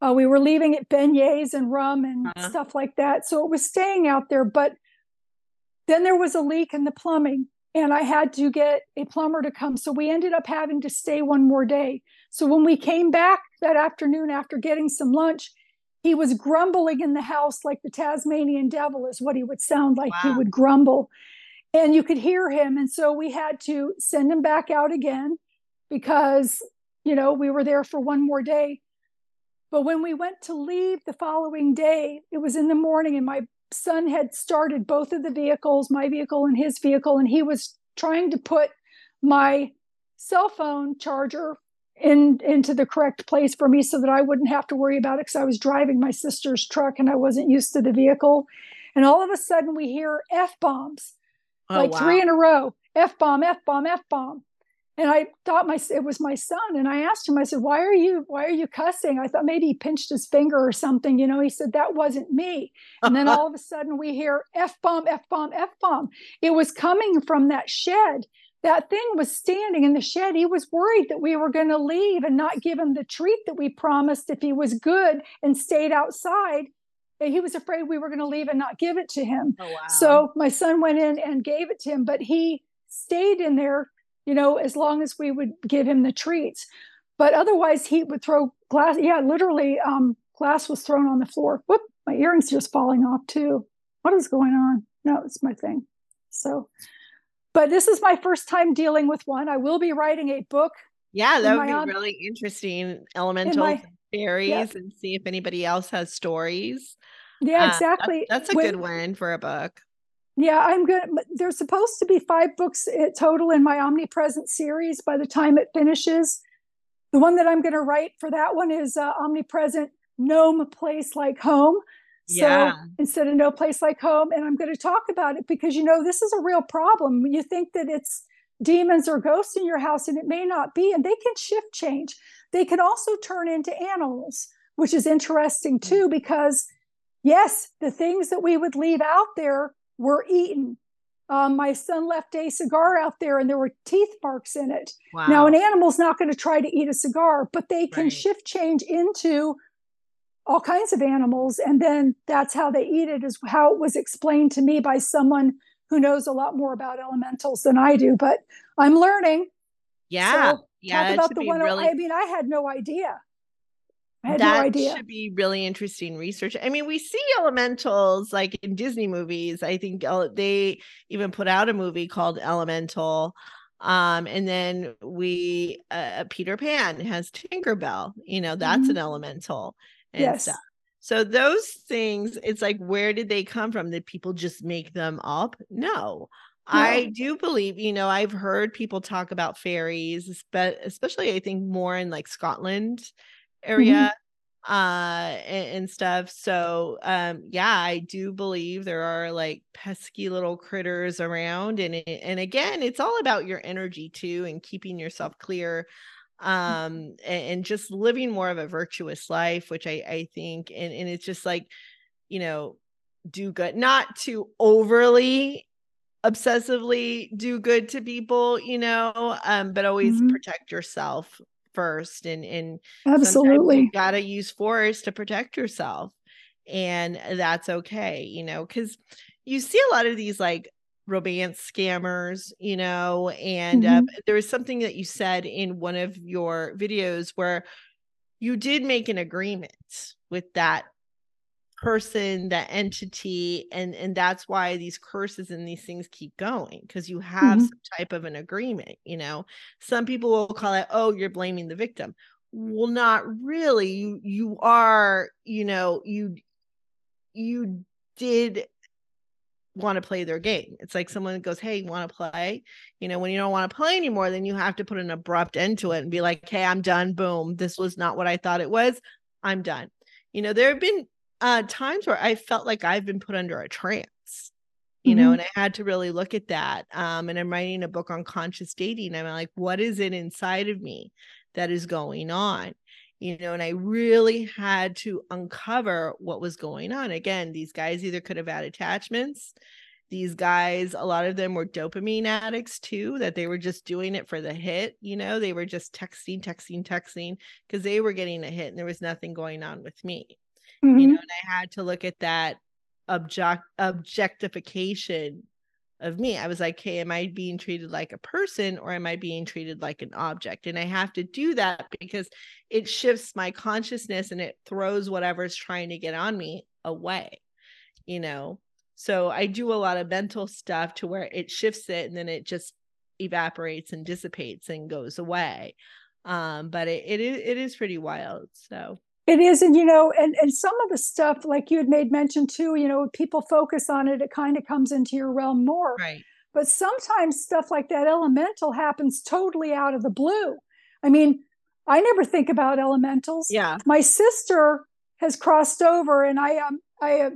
Uh, we were leaving it beignets and rum and Uh-huh. stuff like that. So it was staying out there. But then there was a leak in the plumbing, and I had to get a plumber to come. So we ended up having to stay one more day. So when we came back that afternoon after getting some lunch, he was grumbling in the house like the Tasmanian devil, is what he would sound like. He would grumble. And you could hear him. And so we had to send him back out again because, you know, we were there for one more day. But when we went to leave the following day, it was in the morning, and my son had started both of the vehicles, my vehicle and his vehicle, and he was trying to put my cell phone charger in into the correct place for me so that I wouldn't have to worry about it because I was driving my sister's truck and I wasn't used to the vehicle. And all of a sudden we hear F bombs oh like wow, three in a row F bomb, F bomb, F bomb. and I thought my it was my son, and I asked him. I said, "Why are you Why are you cussing?" I thought maybe he pinched his finger or something. You know, he said that wasn't me. And then all of a sudden we hear f bomb, f bomb, f bomb. It was coming from that shed. That thing was standing in the shed. He was worried that we were going to leave and not give him the treat that we promised if he was good and stayed outside. And he was afraid we were going to leave and not give it to him. Oh, wow. So my son went in and gave it to him, but he stayed in there you know, as long as we would give him the treats. But otherwise, he would throw glass. Yeah, literally, um, glass was thrown on the floor. Whoop, my earring's just falling off too. What is going on? No, it's my thing. So, but this is my first time dealing with one. I will be writing a book. Yeah, that would be own, really interesting. Elementals, my, fairies, yeah. and see if anybody else has stories. Yeah, exactly. Uh, that's, that's, a good one for a book. Yeah, I'm good. There's supposed to be five books eh, total in my omnipresent series by the time it finishes. The one that I'm going to write for that one is uh, Omnipresent Gnome Place Like Home. So yeah. instead of No Place Like Home, and I'm going to talk about it because, you know, this is a real problem. You think that it's demons or ghosts in your house, and it may not be, and they can shift change. They can also turn into animals, which is interesting mm. too, because yes, the things that we would leave out there were eaten. Um, my son left a cigar out there and there were teeth marks in it. Wow. Now, an animal's not going to try to eat a cigar, but they can right. shift change into all kinds of animals. And then that's how they eat it, is how it was explained to me by someone who knows a lot more about elementals than I do. But I'm learning. Yeah. So yeah. Talk about the one. Really... I mean, I had no idea. I had that no idea. It should be really interesting research. I mean, we see elementals like in Disney movies. I think they even put out a movie called Elemental. Um, and then we uh, Peter Pan has Tinkerbell. You know, that's mm-hmm. an elemental and yes. stuff. So those things, it's like, where did they come from? Did people just make them up? No. I do believe, you know, I've heard people talk about fairies, but especially I think more in like Scotland area mm-hmm. uh and, and, stuff so um yeah i do believe there are like pesky little critters around and and again it's all about your energy too and keeping yourself clear. Um and, and just living more of a virtuous life which i i think and and it's just like you know do good not to overly obsessively do good to people you know um but always mm-hmm. protect yourself first and and absolutely you gotta use force to protect yourself and that's okay you know because you see a lot of these like romance scammers you know and mm-hmm. uh, there was something that you said in one of your videos where you did make an agreement with that person that entity and and that's why these curses and these things keep going because you have mm-hmm. some type of an agreement you know some people will call it oh you're blaming the victim well not really you you are you know you you did want to play their game. It's like someone goes, Hey, you want to play? You know, when you don't want to play anymore, then you have to put an abrupt end to it and be like, Hey, I'm done. Boom. This was not what I thought it was. I'm done. You know, there have been uh, times where I felt like I've been put under a trance, you mm-hmm. know, and I had to really look at that. Um, and I'm writing a book on conscious dating. I'm like, what is it inside of me that is going on? You know, and I really had to uncover what was going on. Again, these guys either could have had attachments. These guys, a lot of them were dopamine addicts too, that they were just doing it for the hit. You know, they were just texting, texting, texting because they were getting a hit and there was nothing going on with me mm-hmm. you know and i had to look at that object objectification of me i was like hey am i being treated like a person or am i being treated like an object? And i have to do that because it shifts my consciousness and it throws whatever's trying to get on me away you know? So i do a lot of mental stuff to where it shifts it and then it just evaporates and dissipates and goes away um but it, it is it is pretty wild so it is, and you know, and and some of the stuff, like you had made mention too, you know, people focus on it, it kind of comes into your realm more. Right. But sometimes stuff like that elemental happens totally out of the blue. I mean, I never think about elementals. Yeah. My sister has crossed over, and I um I uh,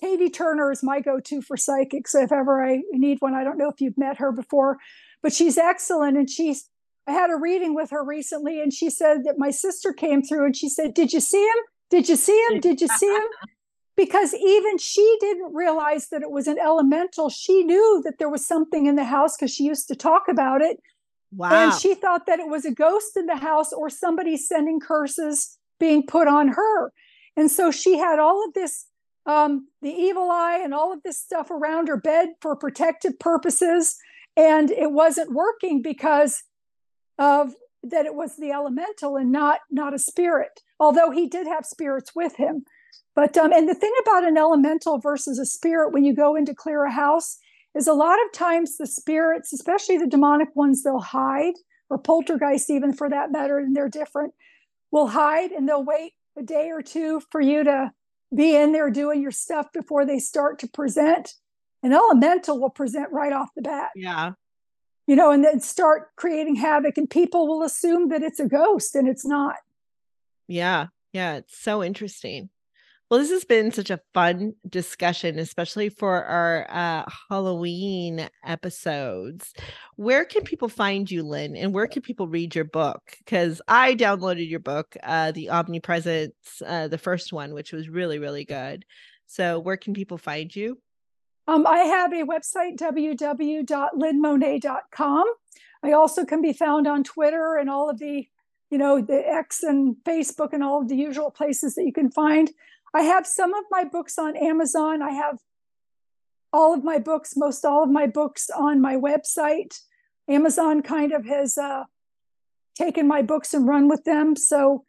Katie Turner is my go-to for psychics if ever I need one. I don't know if you've met her before, but she's excellent, and she's I had a reading with her recently, and she said that my sister came through and she said, Did you see him? Did you see him? Did you see him? Because even she didn't realize that it was an elemental. She knew that there was something in the house because she used to talk about it. Wow. And she thought that it was a ghost in the house or somebody sending curses being put on her. And so she had all of this, um, the evil eye and all of this stuff around her bed for protective purposes. And it wasn't working because of that it was the elemental and not not a spirit although he did have spirits with him. But um and the thing about an elemental versus a spirit when you go in to clear a house is a lot of times the spirits especially the demonic ones they'll hide or poltergeist even for that matter and they're different will hide and they'll wait a day or two for you to be in there doing your stuff before they start to present. An elemental will present right off the bat. Yeah you know, and then start creating havoc, and people will assume that it's a ghost and it's not. Yeah. Yeah. It's so interesting. Well, this has been such a fun discussion, especially for our uh, Halloween episodes. Where can people find you, Lynn? And where can people read your book? Because I downloaded your book, uh, The Omnipresence, uh, the first one, which was really, really good. So, where can people find you? Um, I have a website, www.lynnmonet.com. I also can be found on Twitter and all of the, you know, the X and Facebook and all of the usual places that you can find. I have some of my books on Amazon. I have all of my books, most all of my books on my website. Amazon kind of has uh, taken my books and run with them. So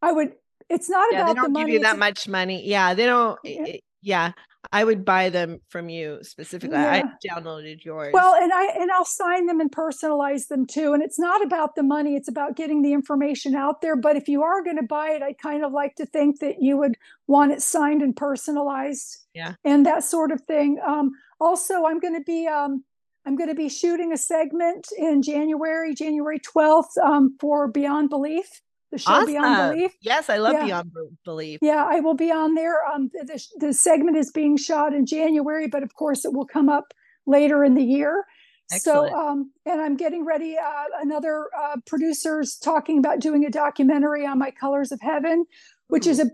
I would, it's not yeah, about they don't the money. give you that much money. Yeah, they don't. Yeah. it- yeah, I would buy them from you specifically. I downloaded yours. Well, and I and I'll sign them and personalize them too. And it's not about the money; it's about getting the information out there. But if you are going to buy it, I kind of like to think that you would want it signed and personalized. Yeah. and that sort of thing. Um, also, I'm going to be um, I'm going to be shooting a segment in January, January 12th, um, for Beyond Belief, the show Beyond Belief. yes, I love Yeah. Beyond Belief. Yeah, I will be on there. Um, the, the, the segment is being shot in January, but of course it will come up later in the year. Excellent. So, um, and I'm getting ready. Uh, another uh, producers talking about doing a documentary on my Colors of Heaven, which is a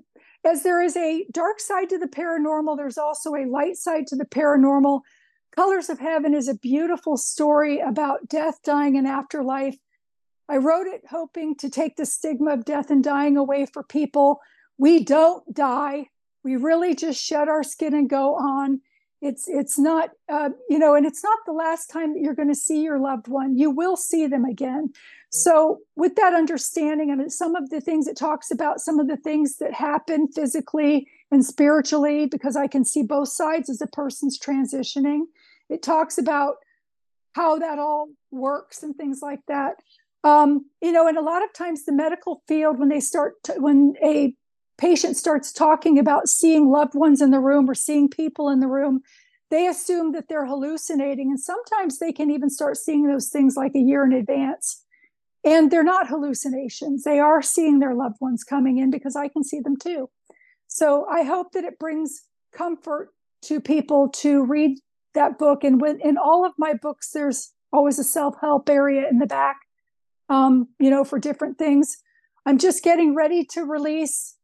as there is a dark side to the paranormal, there's also a light side to the paranormal. Colors of Heaven is a beautiful story about death, dying, and afterlife. I wrote it hoping to take the stigma of death and dying away for people. We don't die. We really just shed our skin and go on. It's it's not uh, you know, and it's not the last time that you're going to see your loved one. You will see them again. So with that understanding, I mean, some of the things it talks about, some of the things that happen physically and spiritually, because I can see both sides as a person's transitioning. It talks about how that all works and things like that um, you know and a lot of times the medical field when they start to, when a patient starts talking about seeing loved ones in the room or seeing people in the room they assume that they're hallucinating and sometimes they can even start seeing those things like a year in advance. And they're not hallucinations. They are seeing their loved ones coming in because i can see them too. So i hope that it brings comfort to people to read that book. And when in all of my books there's always a self-help area in the back um, you know, for different things. I'm just getting ready to release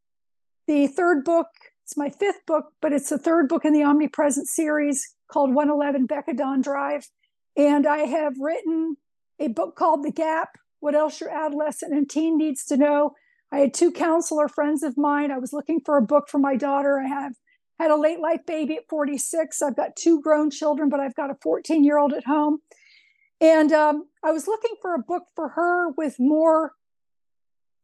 the third book. It's my fifth book, but it's the third book in the Omnipresent series called 111 Becadon Drive. And I have written a book called The Gap What Else Your Adolescent and Teen Needs to Know. I had two counselor friends of mine. I was looking for a book for my daughter. I have had a late life baby at 46. I've got two grown children, but I've got a 14 year old at home. And um, I was looking for a book for her with more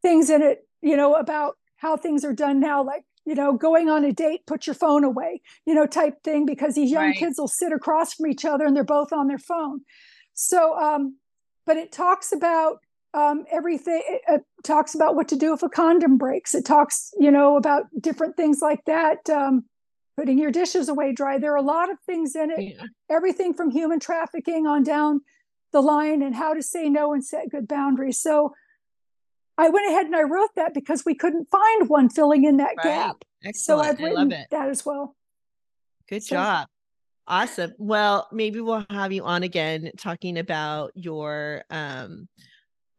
things in it, you know, about how things are done now, like, you know, going on a date, put your phone away, you know, type thing, because these young Right. kids will sit across from each other and they're both on their phone. So, um, but it talks about um, everything. It, it talks about what to do if a condom breaks. It talks, you know, about different things like that. Um, putting your dishes away dry. There are a lot of things in it Yeah. everything from human trafficking on down the line and how to say no and set good boundaries. So I went ahead and I wrote that because we couldn't find one filling in that Right. gap. So I've I written love it. that as well. Good So- job. Awesome. Well, maybe we'll have you on again talking about your um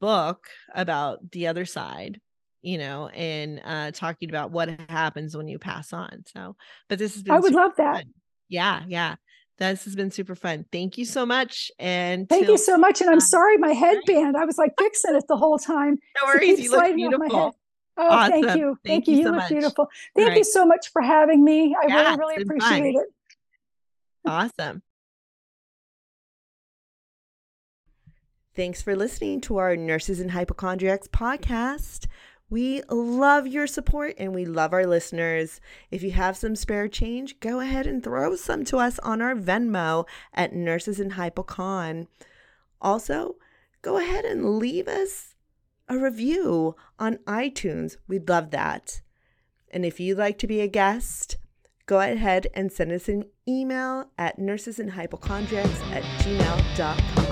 book about the other side you know, and uh, talking about what happens when you pass on. So, but this is I would love that. Yeah, yeah. This has been super fun. Thank you so much. And thank you so much. And I'm sorry, my headband. I was like fixing it the whole time. No worries. You look beautiful. Oh, awesome. thank you. Thank, thank you. You, so look much. beautiful. Thank right. you so much for having me. I yeah, really, really appreciate fun. it. Awesome. Thanks for listening to our Nurses and Hypochondriacs podcast. We love your support and we love our listeners. If you have some spare change, go ahead and throw some to us on our Venmo at Nurses and Hypocon. Also, go ahead and leave us a review on iTunes. We'd love that. And if you'd like to be a guest, go ahead and send us an email at nursesandhypochondriacs at gmail.com.